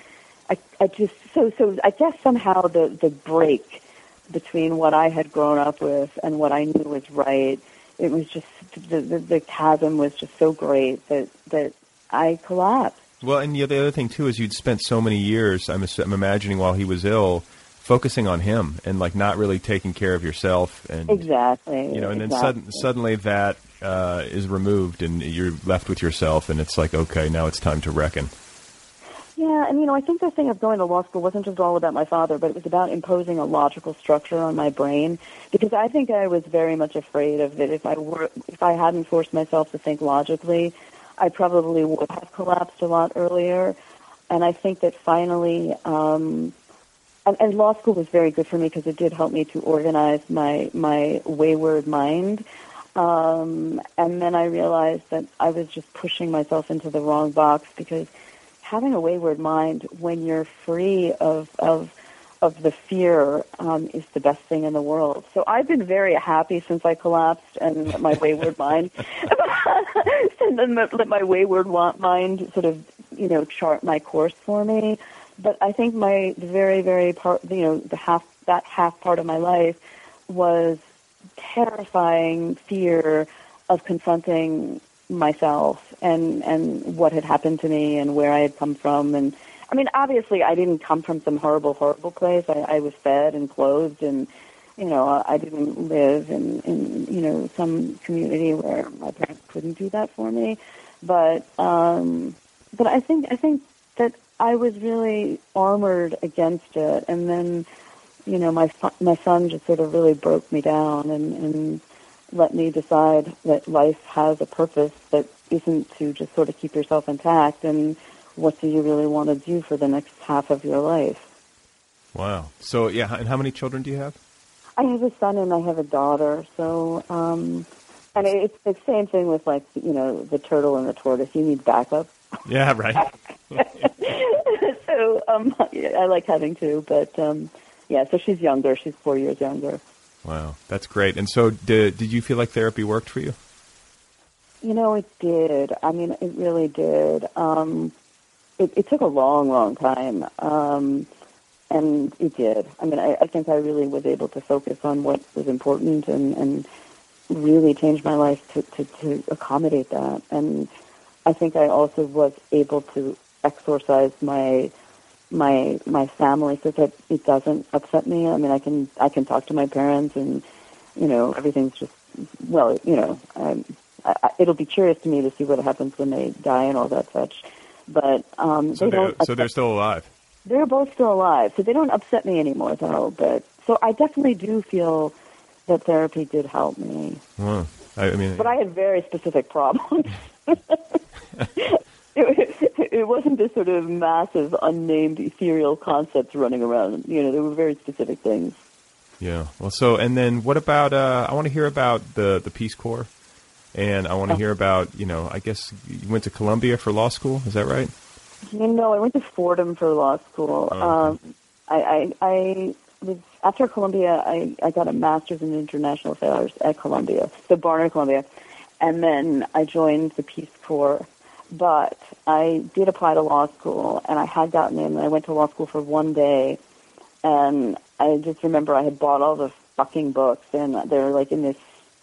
I, I just, so, so I guess somehow the, the break between what I had grown up with and what I knew was right, it was just, the, the, the chasm was just so great that, that I collapsed. Well, and the other thing too is you'd spent so many years. I'm, I'm imagining while he was ill, focusing on him and like not really taking care of yourself. And exactly, you know, and exactly. then sud- suddenly that uh, is removed and you're left with yourself, and it's like, okay, now it's time to reckon. Yeah, and you know, I think the thing of going to law school wasn't just all about my father, but it was about imposing a logical structure on my brain because I think I was very much afraid of that If I were, if I hadn't forced myself to think logically, I probably would have collapsed a lot earlier. And I think that finally, um, and, and law school was very good for me because it did help me to organize my my wayward mind. Um, and then I realized that I was just pushing myself into the wrong box because having a wayward mind when you're free of of of the fear um, is the best thing in the world. So I've been very happy since I collapsed and my wayward [LAUGHS] mind, [LAUGHS] and then let my wayward want mind sort of you know chart my course for me. But I think my the very very part you know the half that half part of my life was terrifying fear of confronting myself and and what had happened to me and where I had come from and I mean obviously I didn't come from some horrible horrible place. I, I was fed and clothed and you know I didn't live in in you know some community where my parents couldn't do that for me. But um but I think I think that I was really armored against it. And then you know my my son just sort of really broke me down and and let me decide that life has a purpose that isn't to just sort of keep yourself intact. And what do you really want to do for the next half of your life. Wow. So yeah, and how many children do you have? I have a son and I have a daughter. So um and it's the same thing with like you know the turtle and the tortoise. You need backup. Yeah, right. [LAUGHS] [LAUGHS] so um I like having two, but um yeah, so she's younger. She's 4 years younger. Wow, that's great. And so, did did you feel like therapy worked for you? You know, it did. I mean, it really did. Um, it, it took a long, long time, um, and it did. I mean, I, I think I really was able to focus on what was important and and really change my life to, to, to accommodate that. And I think I also was able to exorcise my my my family so that it doesn't upset me. I mean, I can I can talk to my parents, and you know, everything's just well, you know, um, I, I, it'll be curious to me to see what happens when they die and all that such. But um, so they they're, don't. so they're still alive. They're both still alive, so they don't upset me anymore, though. But so I definitely do feel that therapy did help me. Wow. I, I mean, But I had very specific problems. [LAUGHS] it, it wasn't this sort of massive, unnamed, ethereal concepts running around. You know, there were very specific things. Yeah. Well, so and then what about? Uh, I want to hear about the the Peace Corps, and I want to hear about you know. I guess you went to Columbia for law school. Is that right? You know, I went to Fordham for law school. Oh, um, I, I, I was after Columbia. I, I got a master's in international affairs at Columbia, so Barnard Columbia, and then I joined the Peace Corps. But I did apply to law school, and I had gotten in. And I went to law school for one day, and I just remember I had bought all the fucking books, and they were like in this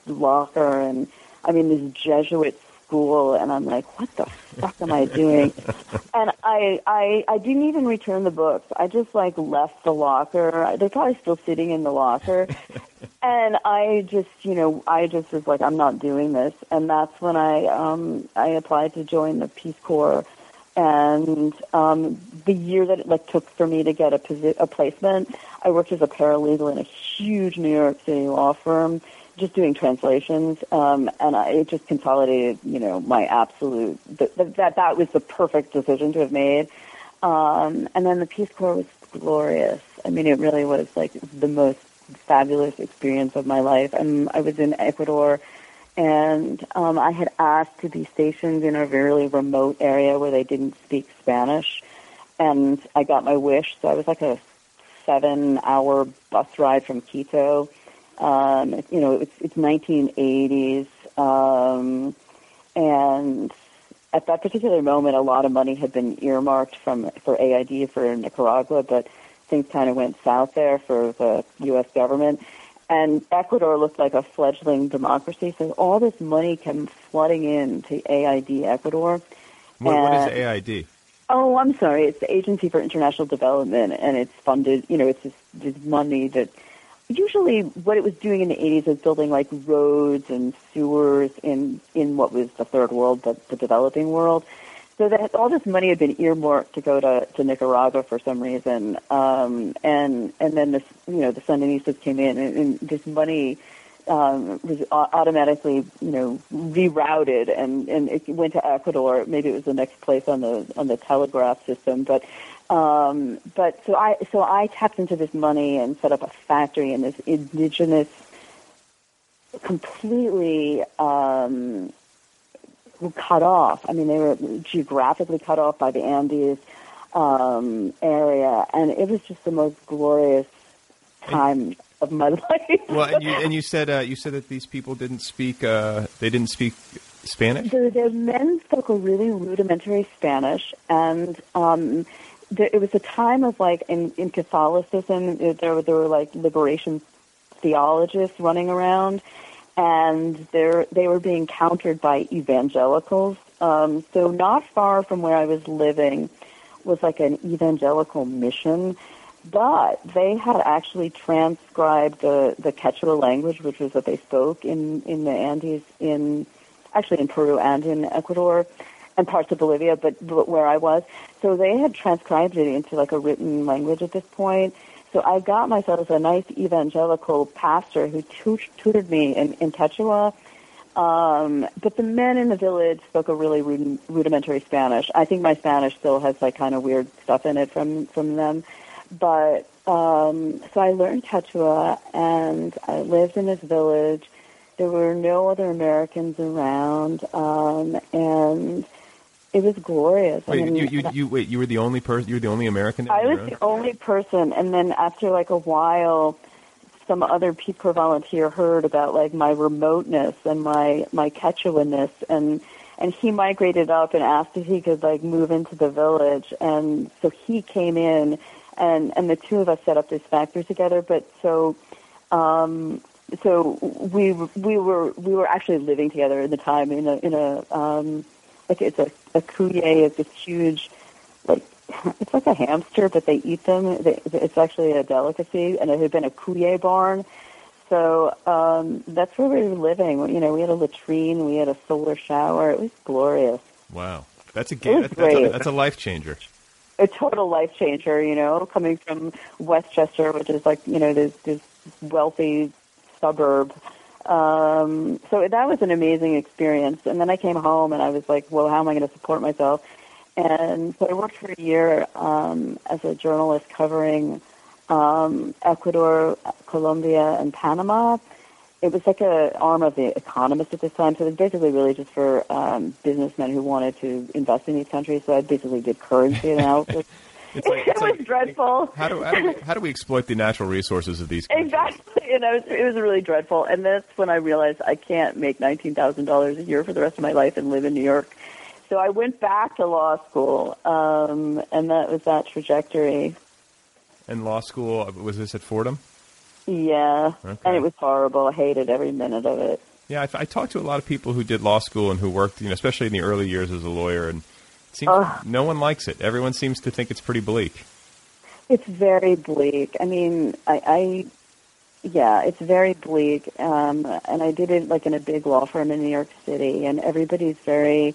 locker, and I'm in this Jesuit school, and I'm like, what the fuck am I doing? [LAUGHS] and I, I, I didn't even return the books. I just like left the locker. They're probably still sitting in the locker. [LAUGHS] and I just, you know, I just was like, I'm not doing this. And that's when I, um, I applied to join the Peace Corps. And um, the year that it like took for me to get a, posi- a placement, I worked as a paralegal in a huge New York City law firm just doing translations, um, and I, it just consolidated, you know, my absolute th- th- that that was the perfect decision to have made. Um, and then the Peace Corps was glorious. I mean, it really was like the most fabulous experience of my life. And I was in Ecuador, and um, I had asked to be stationed in a very remote area where they didn't speak Spanish, and I got my wish. So I was like a seven-hour bus ride from Quito um, you know, it's, it's 1980s, um, and at that particular moment, a lot of money had been earmarked from for AID for Nicaragua, but things kind of went south there for the U.S. government. And Ecuador looked like a fledgling democracy, so all this money came flooding in to AID Ecuador. What, what is AID? Oh, I'm sorry. It's the Agency for International Development, and it's funded. You know, it's this, this money that usually what it was doing in the 80s was building like roads and sewers in in what was the third world, but the developing world. So that all this money had been earmarked to go to, to Nicaragua for some reason, um, and and then this you know the Sandinistas came in and, and this money um, was automatically you know rerouted and and it went to Ecuador. Maybe it was the next place on the on the telegraph system, but um, but so I so I tapped into this money and set up a factory in this indigenous, completely um, cut off. I mean, they were geographically cut off by the Andes um, area, and it was just the most glorious time of my [LAUGHS] life. Well, and you and you said uh, you said that these people didn't speak uh, they didn't speak Spanish. The, the men spoke a really rudimentary Spanish, and um, there, it was a time of like in, in Catholicism. There, were there were like liberation theologists running around, and they they were being countered by evangelicals. Um, so not far from where I was living was like an evangelical mission. But they had actually transcribed the, the Quechua language, which was what they spoke in, in the Andes, in actually in Peru and in Ecuador and parts of Bolivia, but, but where I was. So they had transcribed it into like a written language at this point. So I got myself a nice evangelical pastor who tut- tutored me in, in Quechua. Um, but the men in the village spoke a really rud- rudimentary Spanish. I think my Spanish still has like kind of weird stuff in it from, from them. But um, so I learned Quechua, and I lived in this village. There were no other Americans around, um, and it was glorious. I Wait, mean, you, you, you wait. You were the only person. You were the only American. I was the only person, and then after like a while, some other Corps volunteer heard about like my remoteness and my my Quechua-ness, and and he migrated up and asked if he could like move into the village, and so he came in, and and the two of us set up this factory together. But so um, so we we were we were actually living together at the time in a in a um, like it's a a coulier, it's this huge like [LAUGHS] it's like a hamster, but they eat them. They, it's actually a delicacy, and it had been a coulier barn. So um, that's where we were living. You know, we had a latrine, we had a solar shower. It was glorious. Wow, that's a game. That's, that's, a, that's a life changer. A total life changer. You know, coming from Westchester, which is like you know this this wealthy suburb. Um, so that was an amazing experience. And then I came home and I was like, well, how am I going to support myself? And so I worked for a year um, as a journalist covering um, Ecuador, Colombia, and Panama. It was like a arm of the Economist at this time, so it was basically really just for um, businessmen who wanted to invest in these countries. So I basically did currency analysis. [LAUGHS] It's like, [LAUGHS] it was like dreadful. how do how do, we, how do we exploit the natural resources of these? countries? Exactly, and it was, it was really dreadful. And that's when I realized I can't make nineteen thousand dollars a year for the rest of my life and live in New York. So I went back to law school, um, and that was that trajectory. And law school was this at Fordham? Yeah, Okay. and it was horrible. I hated every minute of it. Yeah, I, I talked to a lot of people who did law school and who worked, you know, especially in the early years as a lawyer, and seems no one likes it. Everyone seems to think it's pretty bleak. It's very bleak. I mean, I, I yeah, it's very bleak. Um, and I did it like in a big law firm in New York City, and everybody's very.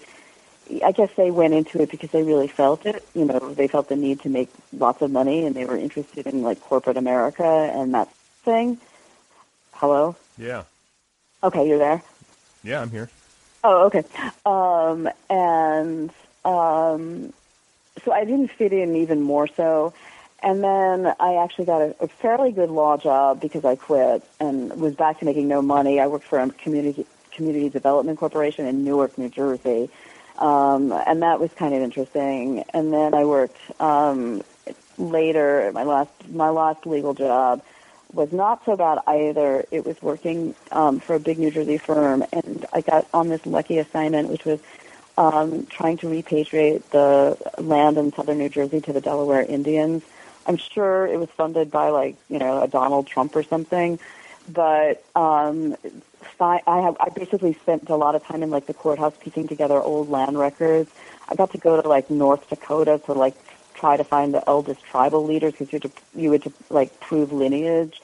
I guess they went into it because they really felt it. You know, they felt the need to make lots of money, and they were interested in like corporate America and that thing. Hello. Yeah, Okay, you're there. yeah, I'm here. Oh, okay. Um, and um, so I didn't fit in even more so. And then I actually got a, a fairly good law job because I quit and was back to making no money. I worked for a community community development corporation in Newark, New Jersey, um, and that was kind of interesting. And then I worked um, later. My last my last legal job was not so bad either. It was working um, for a big New Jersey firm, and I got on this lucky assignment, which was um, trying to repatriate the land in southern New Jersey to the Delaware Indians. I'm sure it was funded by like you know a Donald Trump or something, but um, I have I basically spent a lot of time in like the courthouse piecing together old land records. I got to go to like North Dakota to like try to find the eldest tribal leaders because you had to you had to like prove lineage.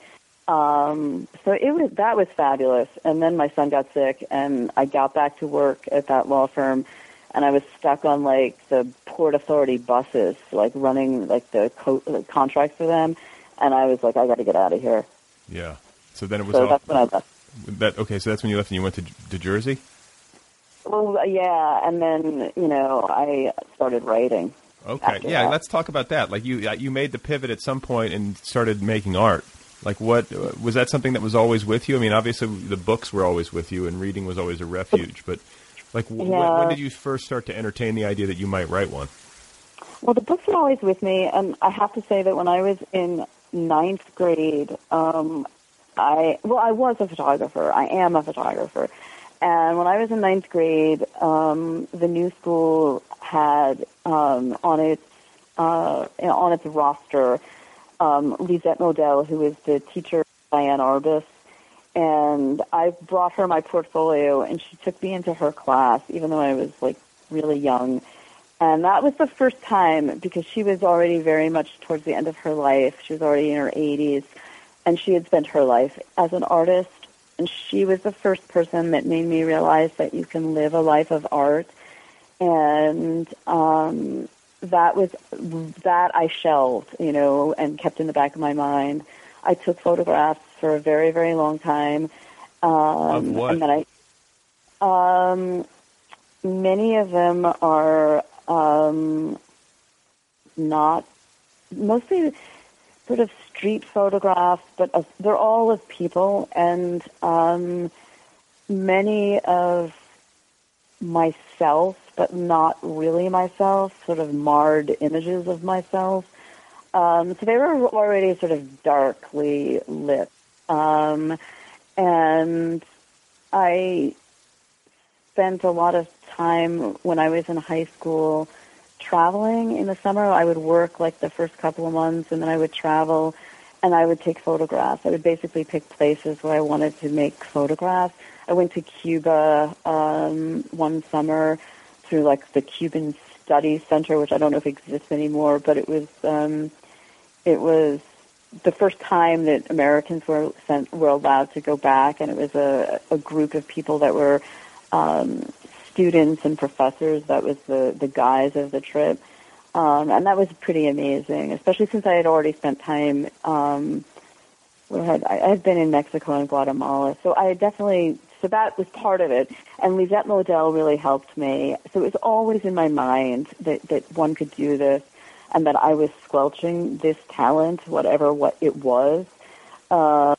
Um, so it was that was fabulous. And then my son got sick, and I got back to work at that law firm, and I was stuck on like the port authority buses, like running like the co- contracts for them. And I was like, I got to get out of here. Yeah. So then it was So all, that's when I left. that. Okay, so that's when you left and you went to to Jersey. Well, yeah, and then you know I started writing. Okay, yeah. that. Let's talk about that. Like you, uh, you made the pivot at some point and started making art. Like what was that something that was always with you? I mean, obviously the books were always with you, and reading was always a refuge. But like, w- when, when did you first start to entertain the idea that you might write one? Well, the books were always with me, and I have to say that when I was in ninth grade, um, I well, I was a photographer. I am a photographer, and when I was in ninth grade, um, the new school had um, on its uh, on its roster um, Lisette Model, who is the teacher Diane Arbus, and I brought her my portfolio, and she took me into her class, even though I was like really young. And that was the first time because she was already very much towards the end of her life. She was already in her 80s, and she had spent her life as an artist. And she was the first person that made me realize that you can live a life of art. And um, that was that I shelved, you know, and kept in the back of my mind. I took photographs for a very, very long time. Um, Of what? And then I, um, many of them are um, not mostly sort of street photographs, but of, they're all of people, and um, many of myself, but not really myself, sort of marred images of myself. Um, so they were already sort of darkly lit. Um, and I spent a lot of time when I was in high school traveling in the summer. I would work like the first couple of months and then I would travel and I would take photographs. I would basically pick places where I wanted to make photographs. I went to Cuba um, one summer through like the Cuban Studies Center, which I don't know if exists anymore, but it was um, it was the first time that Americans were sent were allowed to go back, and it was a, a group of people that were um, students and professors. That was the the guise of the trip, um, and that was pretty amazing. Especially since I had already spent time. Um, had I, I had been in Mexico and Guatemala, so I had definitely so that was part of it. And Lisette Model really helped me. So it was always in my mind that that one could do this and that I was squelching this talent, whatever what it was. Um,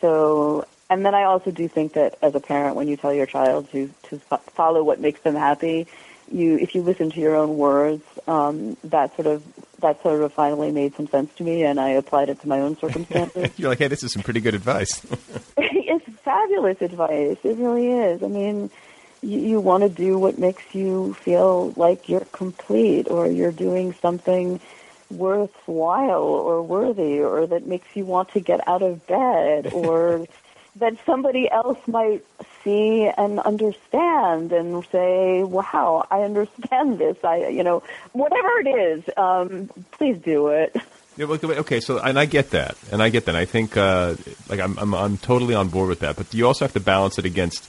so, and then I also do think that as a parent, when you tell your child to to follow what makes them happy, you if you listen to your own words, um, that sort of that sort of finally made some sense to me, and I applied it to my own [LAUGHS] circumstances. You're like, hey, this is some pretty good advice. [LAUGHS] fabulous advice. It really is. I mean you, you want to do what makes you feel like you're complete or you're doing something worthwhile or worthy or that makes you want to get out of bed [LAUGHS] or that somebody else might see and understand and say, "Wow, I understand this." I, you know, whatever it is, um, please do it. [LAUGHS] Yeah, okay, so and I get that, and I get that. I think uh, like I'm, I'm I'm totally on board with that, but you also have to balance it against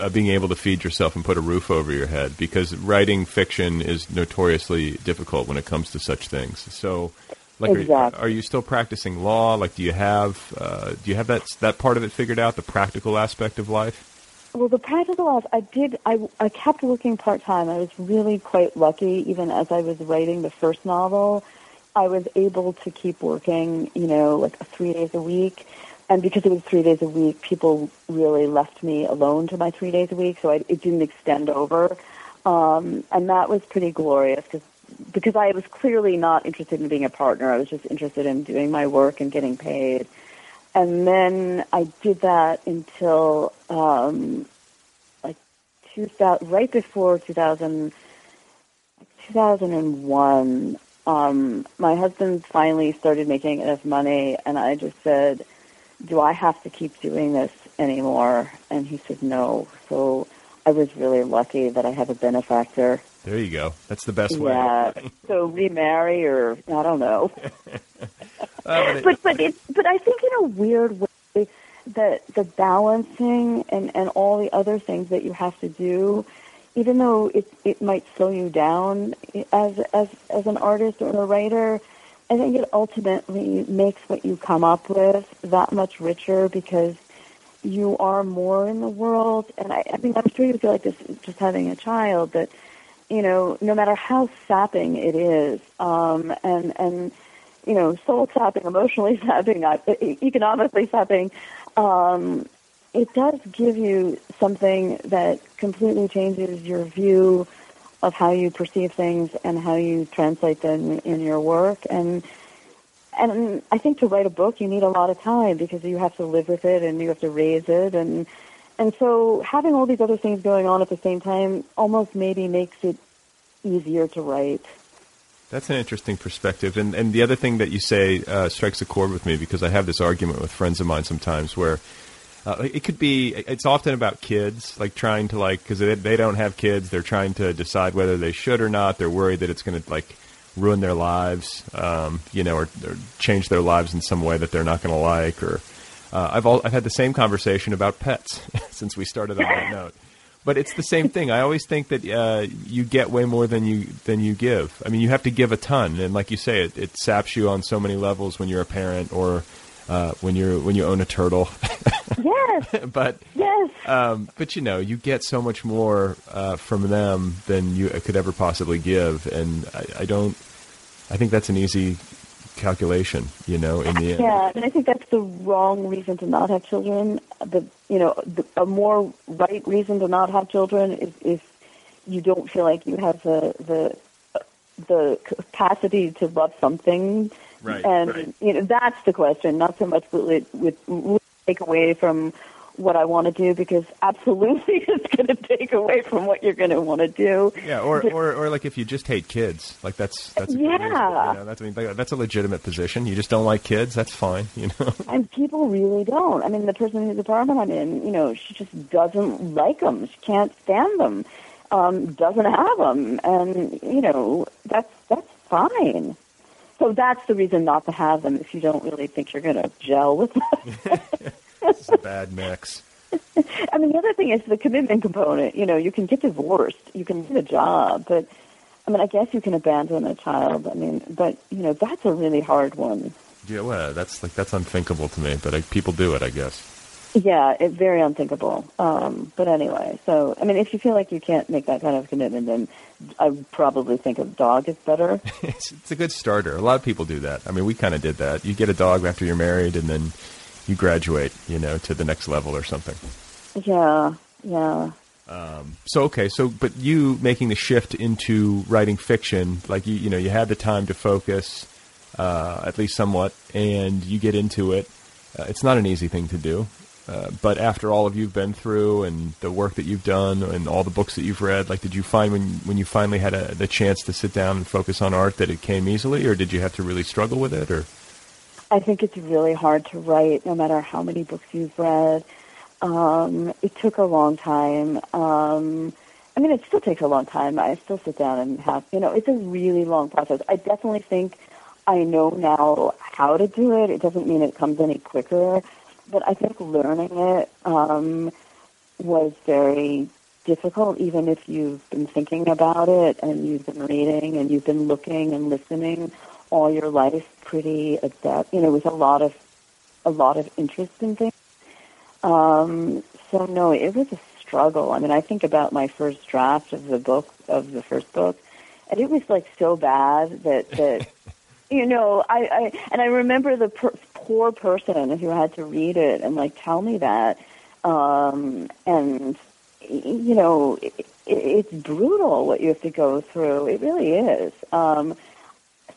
uh, being able to feed yourself and put a roof over your head because writing fiction is notoriously difficult when it comes to such things. So, like, exactly. are, are, you still practicing law? Like, do you have uh, do you have that that part of it figured out, the practical aspect of life? Well, the practical aspect, I did. I I kept working part time. I was really quite lucky, even as I was writing the first novel. I was able to keep working, you know, like three days a week and because it was three days a week, people really left me alone to my three days a week, so I, it didn't extend over. Um, and that was pretty glorious because because I was clearly not interested in being a partner. I was just interested in doing my work and getting paid. And then I did that until um, like 2000, right before 2000, 2001. Um, my husband finally started making enough money, and I just said, do I have to keep doing this anymore? And he said, no. So I was really lucky that I have a benefactor. There you go. That's the best way. Yeah. so remarry or I don't know. [LAUGHS] uh, but but it, but I think in a weird way that the balancing and and all the other things that you have to do, even though it it might slow you down as as as an artist or a writer, I think it ultimately makes what you come up with that much richer because you are more in the world. And I, I mean, I'm sure you feel like this just having a child that, you know, no matter how sapping it is, um, and, and, you know, soul sapping, emotionally [LAUGHS] sapping, economically sapping, um, it does give you something that completely changes your view of how you perceive things and how you translate them in your work. And and I think to write a book you need a lot of time because you have to live with it and you have to raise it. And and so having all these other things going on at the same time almost maybe makes it easier to write. That's an interesting perspective, and and the other thing that you say uh, strikes a chord with me because I have this argument with friends of mine sometimes where uh, it could be. It's often about kids, like trying to like because they, they don't have kids. They're trying to decide whether they should or not. They're worried that it's going to like ruin their lives, um, you know, or, or, change their lives in some way that they're not going to like. Or uh, I've all, I've had the same conversation about pets [LAUGHS] since we started on that [LAUGHS] note. But it's the same thing. I always think that uh, you get way more than you than you give. I mean, you have to give a ton, and like you say, it, it saps you on so many levels when you're a parent or uh, when you're when you own a turtle. [LAUGHS] yes. but yes. Um, but you know, you get so much more uh, from them than you could ever possibly give, and I, I, don't. I think that's an easy calculation. You know, in the end. Yeah, and I think that's the wrong reason to not have children. The you know, the, a more right reason to not have children is if you don't feel like you have the the the capacity to love something Right. And right. you know that's the question, not so much will it would take away from what I want to do because absolutely [LAUGHS] it's going to take away from what you're going to want to do. Yeah, or, or or like if you just hate kids, like that's that's a Yeah. reason, you know, that's I mean that's a legitimate position. You just don't like kids, that's fine, you know. [LAUGHS] And people really don't. I mean, the person whose apartment I'm in, you know, she just doesn't like them. She can't stand them. Um, doesn't have them, and you know that's that's fine. So that's the reason not to have them if you don't really think you're going to gel with them. [LAUGHS] it's a bad mix. [LAUGHS] I mean, the other thing is the commitment component. You know, you can get divorced, you can leave a job, but I mean, I guess you can abandon a child. I mean, but you know, that's a really hard one. Yeah, well, that's like that's unthinkable to me, but like, people do it, I guess. Yeah, it's very unthinkable. Um, but anyway, so I mean, if you feel like you can't make that kind of commitment, then I probably think a dog is better. [LAUGHS] it's, it's a good starter. A lot of people do that. I mean, we kind of did that. You get a dog after you're married, and then you graduate, you know, to the next level or something. yeah, yeah. Um, so okay, so but you making the shift into writing fiction, like you, you know, you had the time to focus, uh, at least somewhat, and you get into it. Uh, it's not an easy thing to do, uh, but after all of you've been through and the work that you've done and all the books that you've read, like, did you find when when you finally had a, the chance to sit down and focus on art that it came easily, or did you have to really struggle with it, or? I think it's really hard to write, no matter how many books you've read. Um, it took a long time. Um, I mean, it still takes a long time. I still sit down and have, you know, it's a really long process. I definitely think I know now how to do it. It doesn't mean it comes any quicker, but I think learning it um, was very difficult, even if you've been thinking about it and you've been reading and you've been looking and listening all your life pretty adept, you know, with a lot of a lot of interest in things. Um, so no, it was a struggle. I mean, I think about my first draft of the book of the first book, and it was like so bad that that [LAUGHS] you know, I, I and I remember the per- poor person who had to read it and like tell me that, um, and you know, it, it, it's brutal what you have to go through. It really is. Um,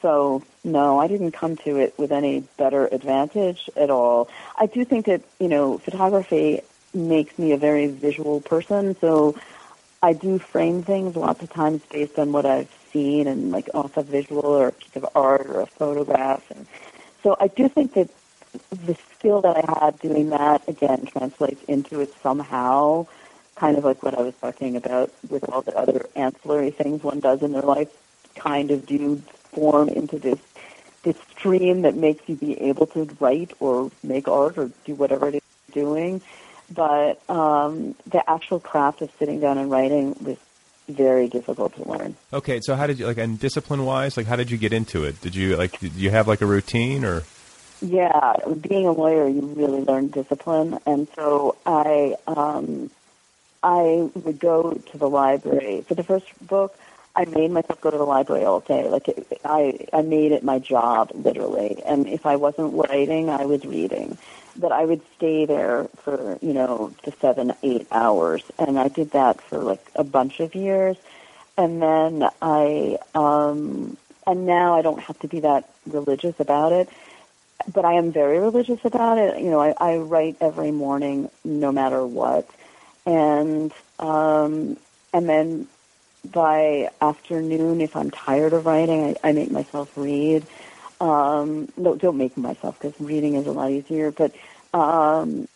so no, I didn't come to it with any better advantage at all. I do think that you know photography makes me a very visual person, so I do frame things lots of times based on what I've seen and like off a visual or a piece of art or a photograph, and so I do think that the skill that I had doing that again translates into it somehow. Kind of like what I was talking about with all the other ancillary things one does in their life, kind of do form into this this stream that makes you be able to write or make art or do whatever it is you're doing. But um, the actual craft of sitting down and writing was very difficult to learn. Okay, so how did you like, and discipline wise, like, how did you get into it? Did you like, did you have like a routine or? Yeah, being a lawyer, you really learn discipline, and so I um, I would go to the library for the first book. I made myself go to the library all day. Like it, I, I made it my job, literally. And if I wasn't writing, I was reading. But I would stay there for you know the seven, eight hours, and I did that for like a bunch of years. And then I, um, and now I don't have to be that religious about it. But I am very religious about it. You know, I, I write every morning, no matter what, and um, and then by afternoon, if I'm tired of writing, I, I make myself read. Um, no, don't make myself because reading is a lot easier. But um,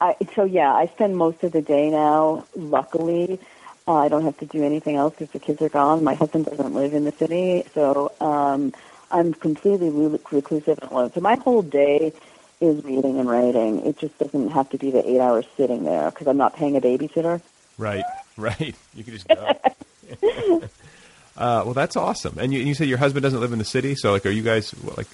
I, so yeah, I spend most of the day now. Luckily, uh, I don't have to do anything else because the kids are gone. My husband doesn't live in the city, so um, I'm completely re- reclusive and alone. So my whole day is reading and writing. It just doesn't have to be the eight hours sitting there because I'm not paying a babysitter. Right, [LAUGHS] right. You can just go. [LAUGHS] uh, well, that's awesome. And you, you say your husband doesn't live in the city, so like, are you guys what, like?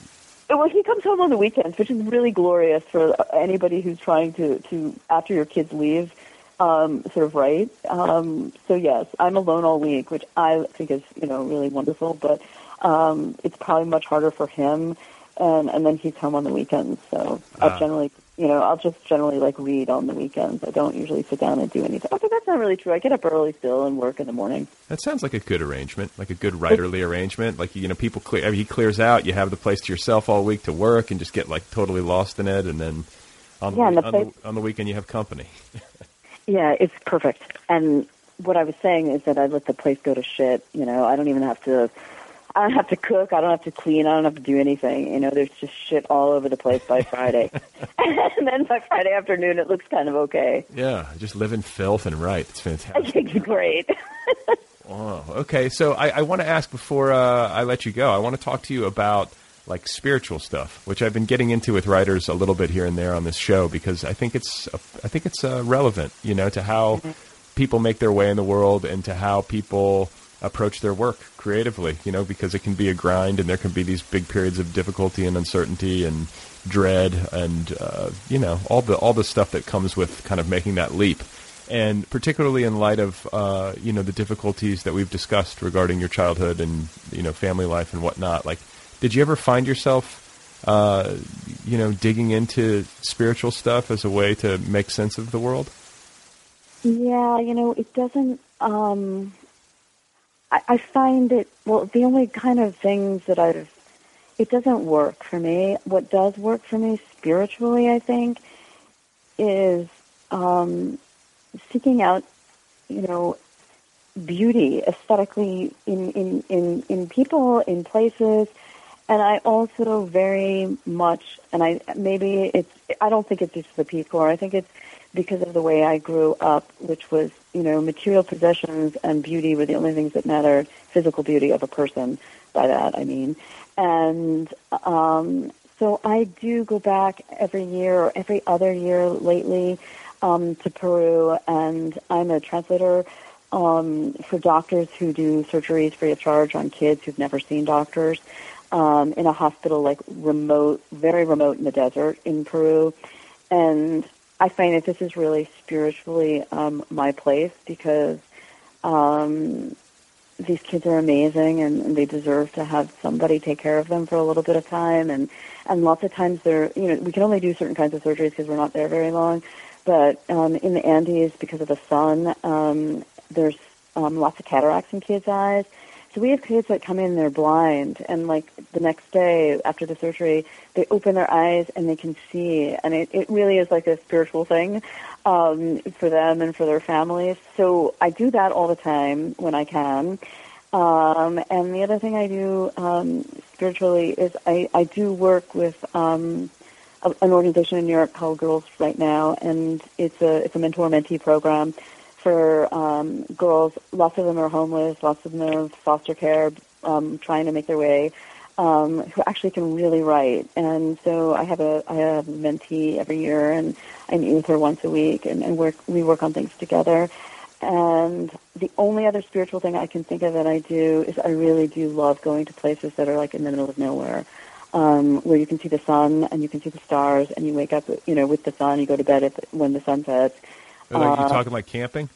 Well, he comes home on the weekends, which is really glorious for anybody who's trying to, to after your kids leave, um, sort of right. Um, so yes, I'm alone all week, which I think is you know really wonderful. But um, it's probably much harder for him, and and then he's home on the weekends. So I'll Ah. generally you know I'll just generally like read on the weekends. I don't usually sit down and do anything. Okay, that's not really true. I get up early still and work in the morning. That sounds like a good arrangement, like a good writerly arrangement. Like you know, people clear. I mean, he clears out. You have the place to yourself all week to work and just get like totally lost in it, and then On Yeah, the, the on, place- the, on the weekend, you have company. [LAUGHS] Yeah, it's perfect. And what I was saying is that I let the place go to shit. You know, I don't even have to. I don't have to cook. I don't have to clean. I don't have to do anything. You know, there's just shit all over the place by Friday, [LAUGHS] and then by Friday afternoon, it looks kind of okay. Yeah, just live in filth and write. It's fantastic. [LAUGHS] It's great. Wow. [LAUGHS] Okay, so I, I want to ask before uh, I let you go. I want to talk to you about like spiritual stuff, which I've been getting into with writers a little bit here and there on this show because I think it's I think it's uh, relevant, you know, to how people make their way in the world and to how people approach their work creatively, you know, because it can be a grind and there can be these big periods of difficulty and uncertainty and dread and uh, you know all the all the stuff that comes with kind of making that leap and particularly in light of uh, you know the difficulties that we've discussed regarding your childhood and you know family life and whatnot. Like, did you ever find yourself, uh, you know, digging into spiritual stuff as a way to make sense of the world? Yeah, you know, it doesn't. Um, I, I find it. Well, the only kind of things that I've. It doesn't work for me. What does work for me spiritually, I think, is um, seeking out, you know, beauty aesthetically in, in, in, in people, in places. And I also very much, and I maybe it's, I don't think it's just the Corps. I think it's because of the way I grew up, which was, you know, material possessions and beauty were the only things that mattered, physical beauty of a person, by that I mean. And um, so I do go back every year or every other year lately um, to Peru, and I'm a translator um, for doctors who do surgeries free of charge on kids who've never seen doctors um, in a hospital like remote, very remote in the desert in Peru. And I find that this is really spiritually um, my place because um, these kids are amazing and, and they deserve to have somebody take care of them for a little bit of time. And and lots of times they're you know we can only do certain kinds of surgeries because we're not there very long. But um, in the Andes, because of the sun, um, there's um, lots of cataracts in kids' eyes. So we have kids that come in, they're blind, and like the next day after the surgery, they open their eyes and they can see, and it, it really is like a spiritual thing um, for them and for their families. So I do that all the time when I can. Um, and the other thing I do um, spiritually is I, I do work with um, an organization in New York called Girls Write Now, and it's a it's a mentor mentee program for um, girls. Lots of them are homeless. Lots of them are foster care, um, trying to make their way. Um, who actually can really write, and so I have a I have a mentee every year, and I meet with her once a week, and, and work we work on things together. And the only other spiritual thing I can think of that I do is I really do love going to places that are like in the middle of nowhere, um, where you can see the sun and you can see the stars, and you wake up, you know, with the sun. You go to bed at the, when the sun sets. Are you Uh, talking like camping?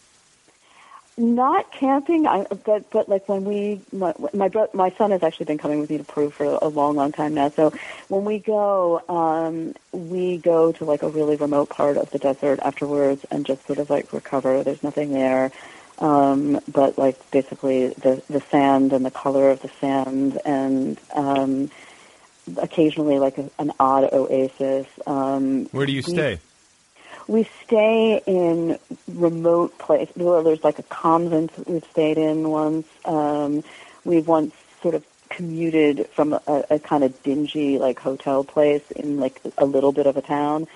Not camping, I, but but like when we my my, bro, my son has actually been coming with me to Peru for a long long time now. So when we go, um, we go to like a really remote part of the desert afterwards and just sort of like recover. There's nothing there, um, but like basically the the sand and the color of the sand and um, occasionally like a, an odd oasis. Um, Where do you we- stay? We stay in remote places. Well, there's like a convent we've stayed in once. Um, we've once sort of commuted from a, a kind of dingy like hotel place in like a little bit of a town.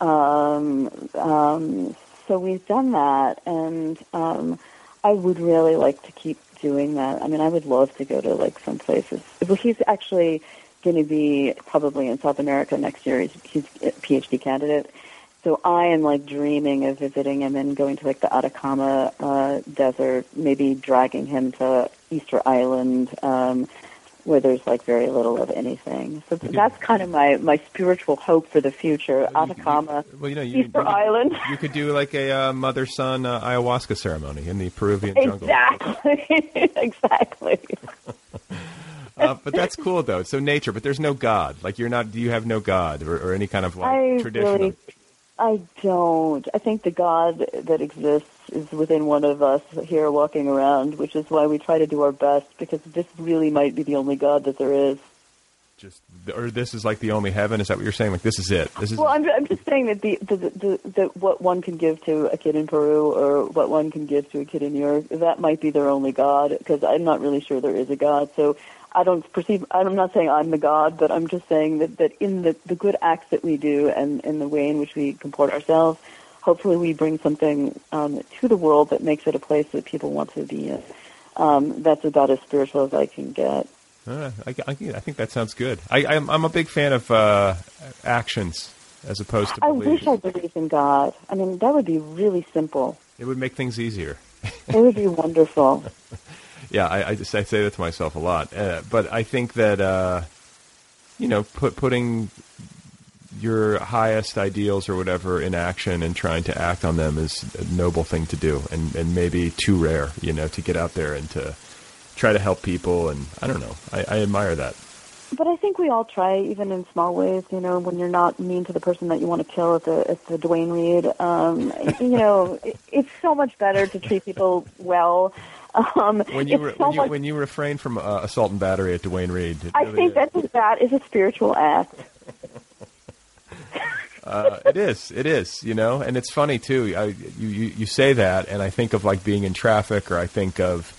Um, um, so we've done that, and um, I would really like to keep doing that. I mean, I would love to go to like some places. Well, he's actually going to be probably in South America next year. He's, he's a PhD candidate. So I am like dreaming of visiting him and going to like the Atacama uh, desert, maybe dragging him to Easter Island, um, where there's like very little of anything. So that's kind of my my spiritual hope for the future. Atacama, Well, you know, you, Easter you, Island. you could do like a uh, mother son uh, ayahuasca ceremony in the Peruvian jungle. Exactly, [LAUGHS] exactly. [LAUGHS] Uh, but that's cool though. So nature, but there's no God. Like you're not. You have no God or, or any kind of like I tradition. really, I don't. I think the God that exists is within one of us here walking around, which is why we try to do our best because this really might be the only God that there is. just or this is like the only heaven. Is that what you're saying? Like this is it. This is Well, I'm, I'm just saying that the, the, the, the what one can give to a kid in Peru or what one can give to a kid in New York, that might be their only God because I'm not really sure there is a God. So I don't perceive. I'm not saying I'm the God, but I'm just saying that that in the the good acts that we do and in the way in which we comport ourselves, hopefully we bring something um, to the world that makes it a place that people want to be in. Um, that's about as spiritual as I can get. Uh, I, I, I think that sounds good. I, I'm, I'm a big fan of uh, actions as opposed to I beliefs. wish I believed in God. I mean, that would be really simple. It would make things easier. It would be wonderful. [LAUGHS] Yeah, I, I just I say that to myself a lot. Uh, but I think that uh, you know, put putting your highest ideals or whatever in action and trying to act on them is a noble thing to do, and and maybe too rare, you know, to get out there and to try to help people. And I don't know, I, I admire that. But I think we all try, even in small ways. You know, when you're not mean to the person that you want to kill at the at the Duane Reade. Um, you know, [LAUGHS] it, it's so much better to treat people well. Um, When you, re- so when you much- when you refrain from uh, assault and battery at Duane Reade, I really think is. that that is a spiritual act. [LAUGHS] uh, it is. It is. You know, and it's funny too. I, you, you you say that, and I think of like being in traffic, or I think of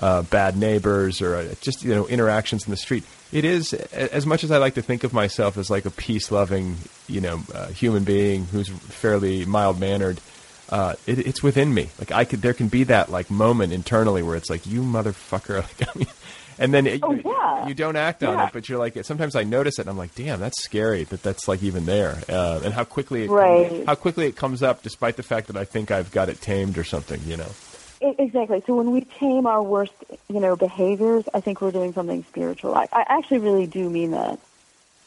uh, bad neighbors, or uh, just you know interactions in the street. It is as much as I like to think of myself as like a peace-loving, you know, uh, human being who's fairly mild-mannered. Uh, it, it's within me. Like I could, there can be that like moment internally where it's like, you motherfucker, [LAUGHS] like, I mean, and then it, Oh, you, yeah. you don't act on Yeah. it, but you're like, sometimes I notice it, and I'm like, damn, that's scary that that's like even there, uh, and how quickly it Right. how quickly it comes up, despite the fact that I think I've got it tamed or something, you know. Exactly. So when we tame our worst, you know, behaviors, I think we're doing something spiritual. I, I actually really do mean that.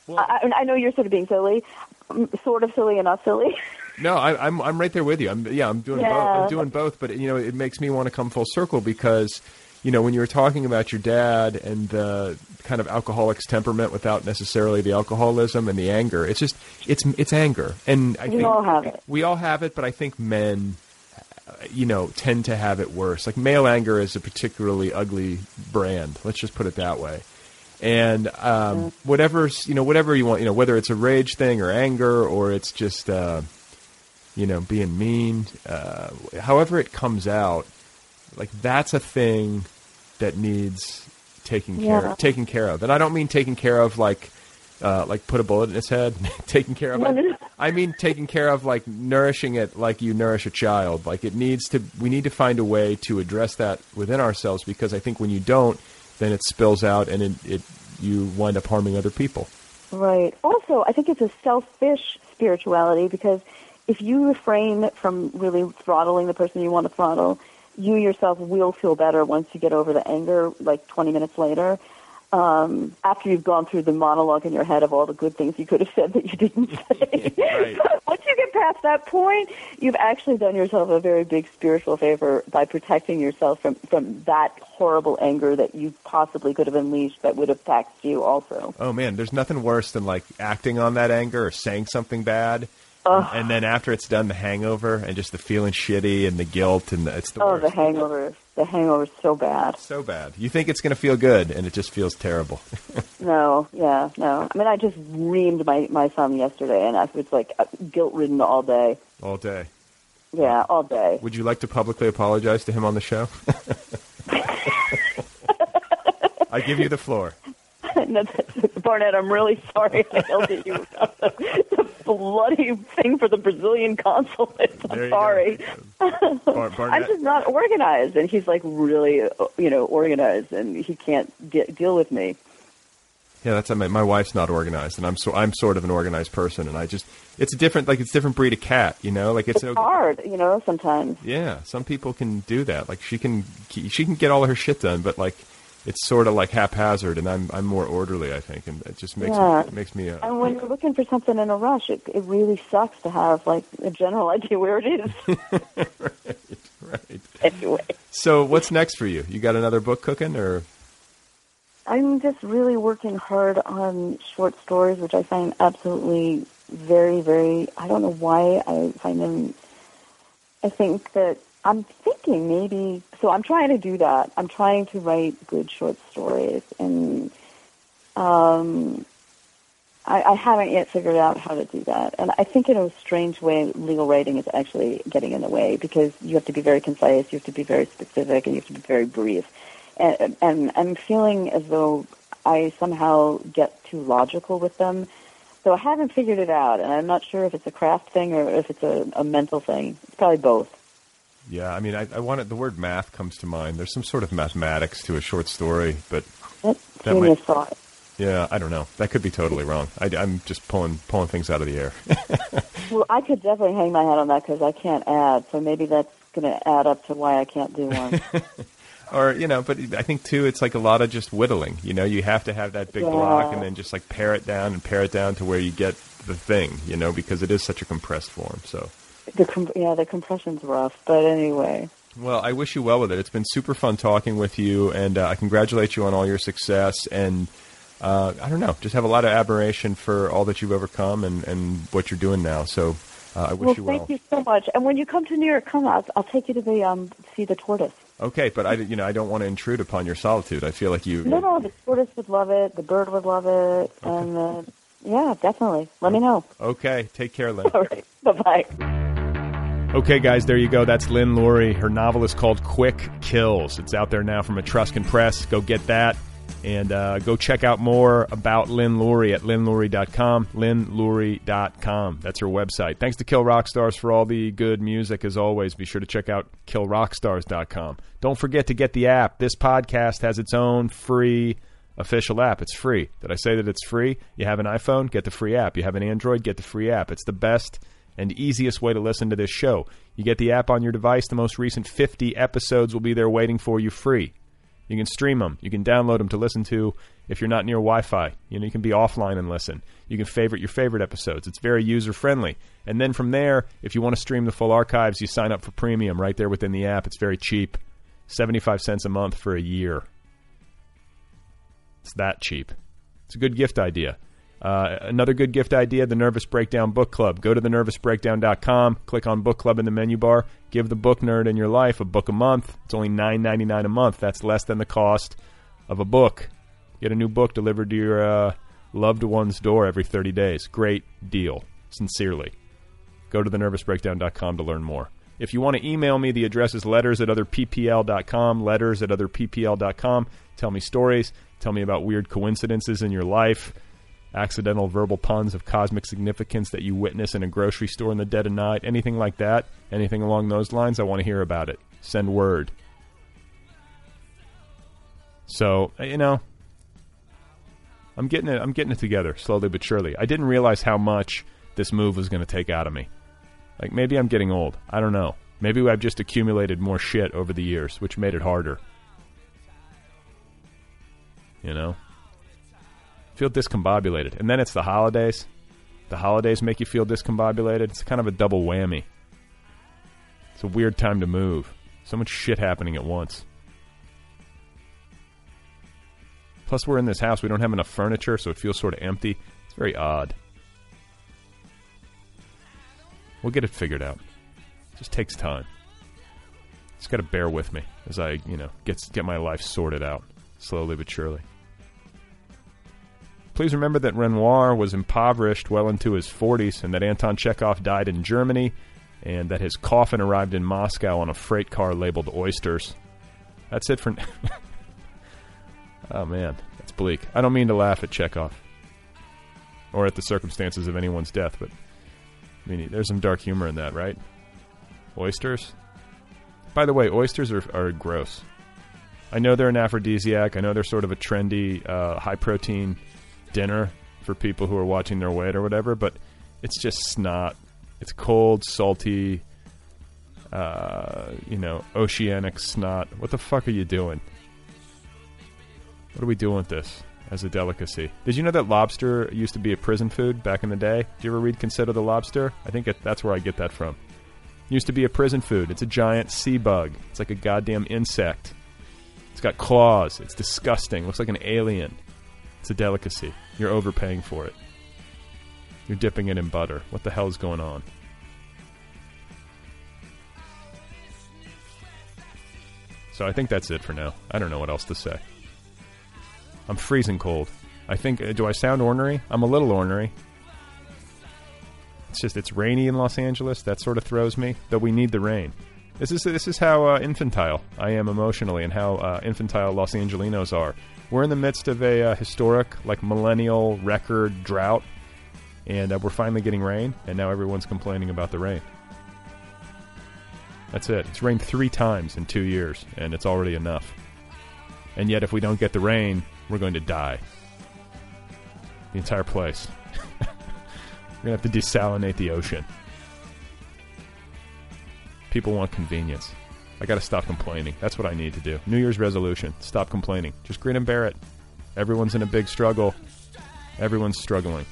I, I I know you're sort of being silly, mm, sort of silly and not silly. [LAUGHS] No, I, I'm I'm right there with you. I'm yeah, I'm doing both. I'm doing both, but you know, it makes me want to come full circle because, you know, when you were talking about your dad and the kind of alcoholic's temperament without necessarily the alcoholism and the anger, it's just it's it's anger, and I We think all have it. We all have it, but I think men, uh, you know, tend to have it worse. Like male anger is a particularly ugly brand. Let's just put it that way. And um, whatever's you know whatever you want you know whether it's a rage thing or anger or it's just uh, you know being mean, uh, however it comes out, like that's a thing that needs taking care Yeah. taken care of. And I don't mean taken care of like uh, like put a bullet in its head, [LAUGHS] taken care of. I, [LAUGHS] I mean taking care of like nourishing it like you nourish a child. Like it needs to. We need to find a way to address that within ourselves because I think when you don't, then it spills out and it, it you wind up harming other people. Right. Also, I think it's a selfish spirituality because if you refrain from really throttling the person you want to throttle, you yourself will feel better once you get over the anger, like 20 minutes later. Um, after you've gone through the monologue in your head of all the good things you could have said that you didn't [LAUGHS] say. Right. [LAUGHS] Once you get past that point, you've actually done yourself a very big spiritual favor by protecting yourself from, from that horrible anger that you possibly could have unleashed that would have taxed you also. Oh man, there's nothing worse than like acting on that anger or saying something bad. And then after it's done, the hangover and just the feeling shitty and the guilt and the, it's the Oh, worst. the hangover. The hangover is so bad. so bad. You think it's going to feel good, and it just feels terrible. [LAUGHS] No, yeah, no. I mean, I just reamed my, my son yesterday, and I was like uh, guilt ridden all day. All day. Yeah, all day. Would you like to publicly apologize to him on the show? [LAUGHS] I give you the floor. [LAUGHS] no, Barnett, I'm really sorry I yelled at you about the bloody thing for the Brazilian consulate. I'm There you go. sorry. Bar- [LAUGHS] I'm just not organized, and he's like really, you know, organized, and he can't de- deal with me. yeah, that's my, my wife's not organized, and I'm so I'm sort of an organized person, and I just it's a different like it's a different breed of cat, you know, like it's, It's no hard, you know, sometimes. Yeah, some people can do that. Like she can she can get all of her shit done, but like it's sort of like haphazard, and I'm I'm more orderly, I think, and it just makes Yeah. me, it makes me. Uh, And when you're looking for something in a rush, it, it really sucks to have like a general [LAUGHS] idea where it is. [LAUGHS] Right, right. anyway, So what's next for you? You got another book cooking, or I'm just really working hard on short stories, which I find absolutely very, very. I don't know why I find them. I think that I'm thinking maybe. So I'm trying to do that. I'm trying to write good short stories, and um, I, I haven't yet figured out how to do that, and I think in a strange way, legal writing is actually getting in the way because you have to be very concise, you have to be very specific, and you have to be very brief. And, and I'm feeling as though I somehow get too logical with them. So I haven't figured it out, and I'm not sure if it's a craft thing or if it's a, a mental thing. It's probably both. Yeah, I mean, I, I wanted the word math comes to mind. There's some sort of mathematics to a short story, but That's That might- thought. yeah, I don't know. That could be totally wrong. I, am just pulling pulling things out of the air. [LAUGHS] Well, I could definitely hang my hat on that because I can't add, so maybe that's going to add up to why I can't do one. [LAUGHS] or you know, but I think too, it's like a lot of just whittling. You know, you have to have that big Yeah. block and then just like pare it down and pare it down to where you get the thing. You know, because it is such a compressed form. So. The com- yeah, the compression's rough, but anyway. Well, I wish you well with it. It's been super fun talking with you, and uh, I congratulate you on all your success. And uh, I don't know, just have a lot of admiration for all that you've overcome and, and what you're doing now. So uh, I wish well, you well. thank you so much. And when you come to New York, come I'll, I'll take you to the um see the tortoise. Okay, but I, you know, I don't want to intrude upon your solitude. I feel like you. No, no, the tortoise would love it. The bird would love it, and uh, yeah, definitely. Let me know. Okay, take care, Lynn. All right, bye bye. Okay, guys, there you go. That's Lynn Lurie. Her novel is called Quick Kills. It's out there now from Etruscan Press. Go get that. And uh, go check out more about Lynn Lurie at lynnlurie.com. lynnlurie.com. That's her website. Thanks to Kill Rock Stars for all the good music, as always. Be sure to check out killrockstars.com. Don't forget to get the app. This podcast has its own free official app. It's free. Did I say that it's free? You have an iPhone? Get the free app. You have an Android? Get the free app. It's the best and easiest way to listen to this show. You get the app on your device. The most recent 50 episodes will be there waiting for you free. You can stream them. You can download them to listen to if you're not near Wi-Fi. You know, you can be offline and listen. You can favorite your favorite episodes. It's very user friendly. And then from there, if you want to stream the full archives, you sign up for premium right there within the app. It's very cheap. 75 cents a month for a year. It's that cheap. It's a good gift idea. Uh, another good gift idea the Nervous Breakdown Book Club. Go to thenervousbreakdown.com, click on Book Club in the menu bar, give the book nerd in your life a book a month. It's only nine ninety nine a month. That's less than the cost of a book. Get a new book delivered to your uh, loved one's door every 30 days. Great deal. Sincerely. Go to thenervousbreakdown.com to learn more. If you want to email me, the address is letters at otherppl.com, letters at otherppl.com. Tell me stories. Tell me about weird coincidences in your life, accidental verbal puns of cosmic significance that you witness in a grocery store in the dead of night, anything like that, anything along those lines, I want to hear about it. Send word. So, uh, you know, I'm getting it I'm getting it together slowly but surely. I didn't realize how much this move was going to take out of me. Like maybe I'm getting old. I don't know. Maybe I've just accumulated more shit over the years, which made it harder. You know? Feel discombobulated. And then it's the holidays. The holidays make you feel discombobulated. It's kind of a double whammy. It's a weird time to move. So much shit happening at once. Plus, we're in this house. We don't have enough furniture, so it feels sort of empty. It's very odd. We'll get it figured out. It just takes time. Just got to bear with me as I, you know, get get my life sorted out slowly but surely. Please remember that Renoir was impoverished well into his 40s, and that Anton Chekhov died in Germany, and that his coffin arrived in Moscow on a freight car labeled oysters. That's it for. [LAUGHS] oh man, that's bleak. I don't mean to laugh at Chekhov or at the circumstances of anyone's death, but I mean, there's some dark humor in that, right? Oysters. By the way, oysters are, are gross. I know they're an aphrodisiac. I know they're sort of a trendy, uh, high protein dinner for people who are watching their weight or whatever, but it's just snot. It's cold, salty, uh, you know, oceanic snot. What the fuck are you doing? What are we doing with this as a delicacy? Did you know that lobster used to be a prison food back in the day? Did you ever read Consider the Lobster? I think it, that's where I get that from. Used to be a prison food. It's a giant sea bug. It's like a goddamn insect. It's got claws. It's disgusting. Looks like an alien. It's a delicacy. You're overpaying for it. You're dipping it in butter. What the hell is going on? So I think that's it for now. I don't know what else to say. I'm freezing cold. I think. Uh, do I sound ornery? I'm a little ornery. It's just it's rainy in Los Angeles. That sort of throws me. Though we need the rain. This is this is how uh, infantile I am emotionally, and how uh, infantile Los Angelinos are. We're in the midst of a uh, historic, like millennial record drought, and uh, we're finally getting rain, and now everyone's complaining about the rain. That's it. It's rained three times in two years, and it's already enough. And yet, if we don't get the rain, we're going to die. The entire place. [LAUGHS] we're going to have to desalinate the ocean. People want convenience. I got to stop complaining. That's what I need to do. New Year's resolution stop complaining. Just grin and bear it. Everyone's in a big struggle. Everyone's struggling.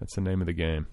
That's the name of the game.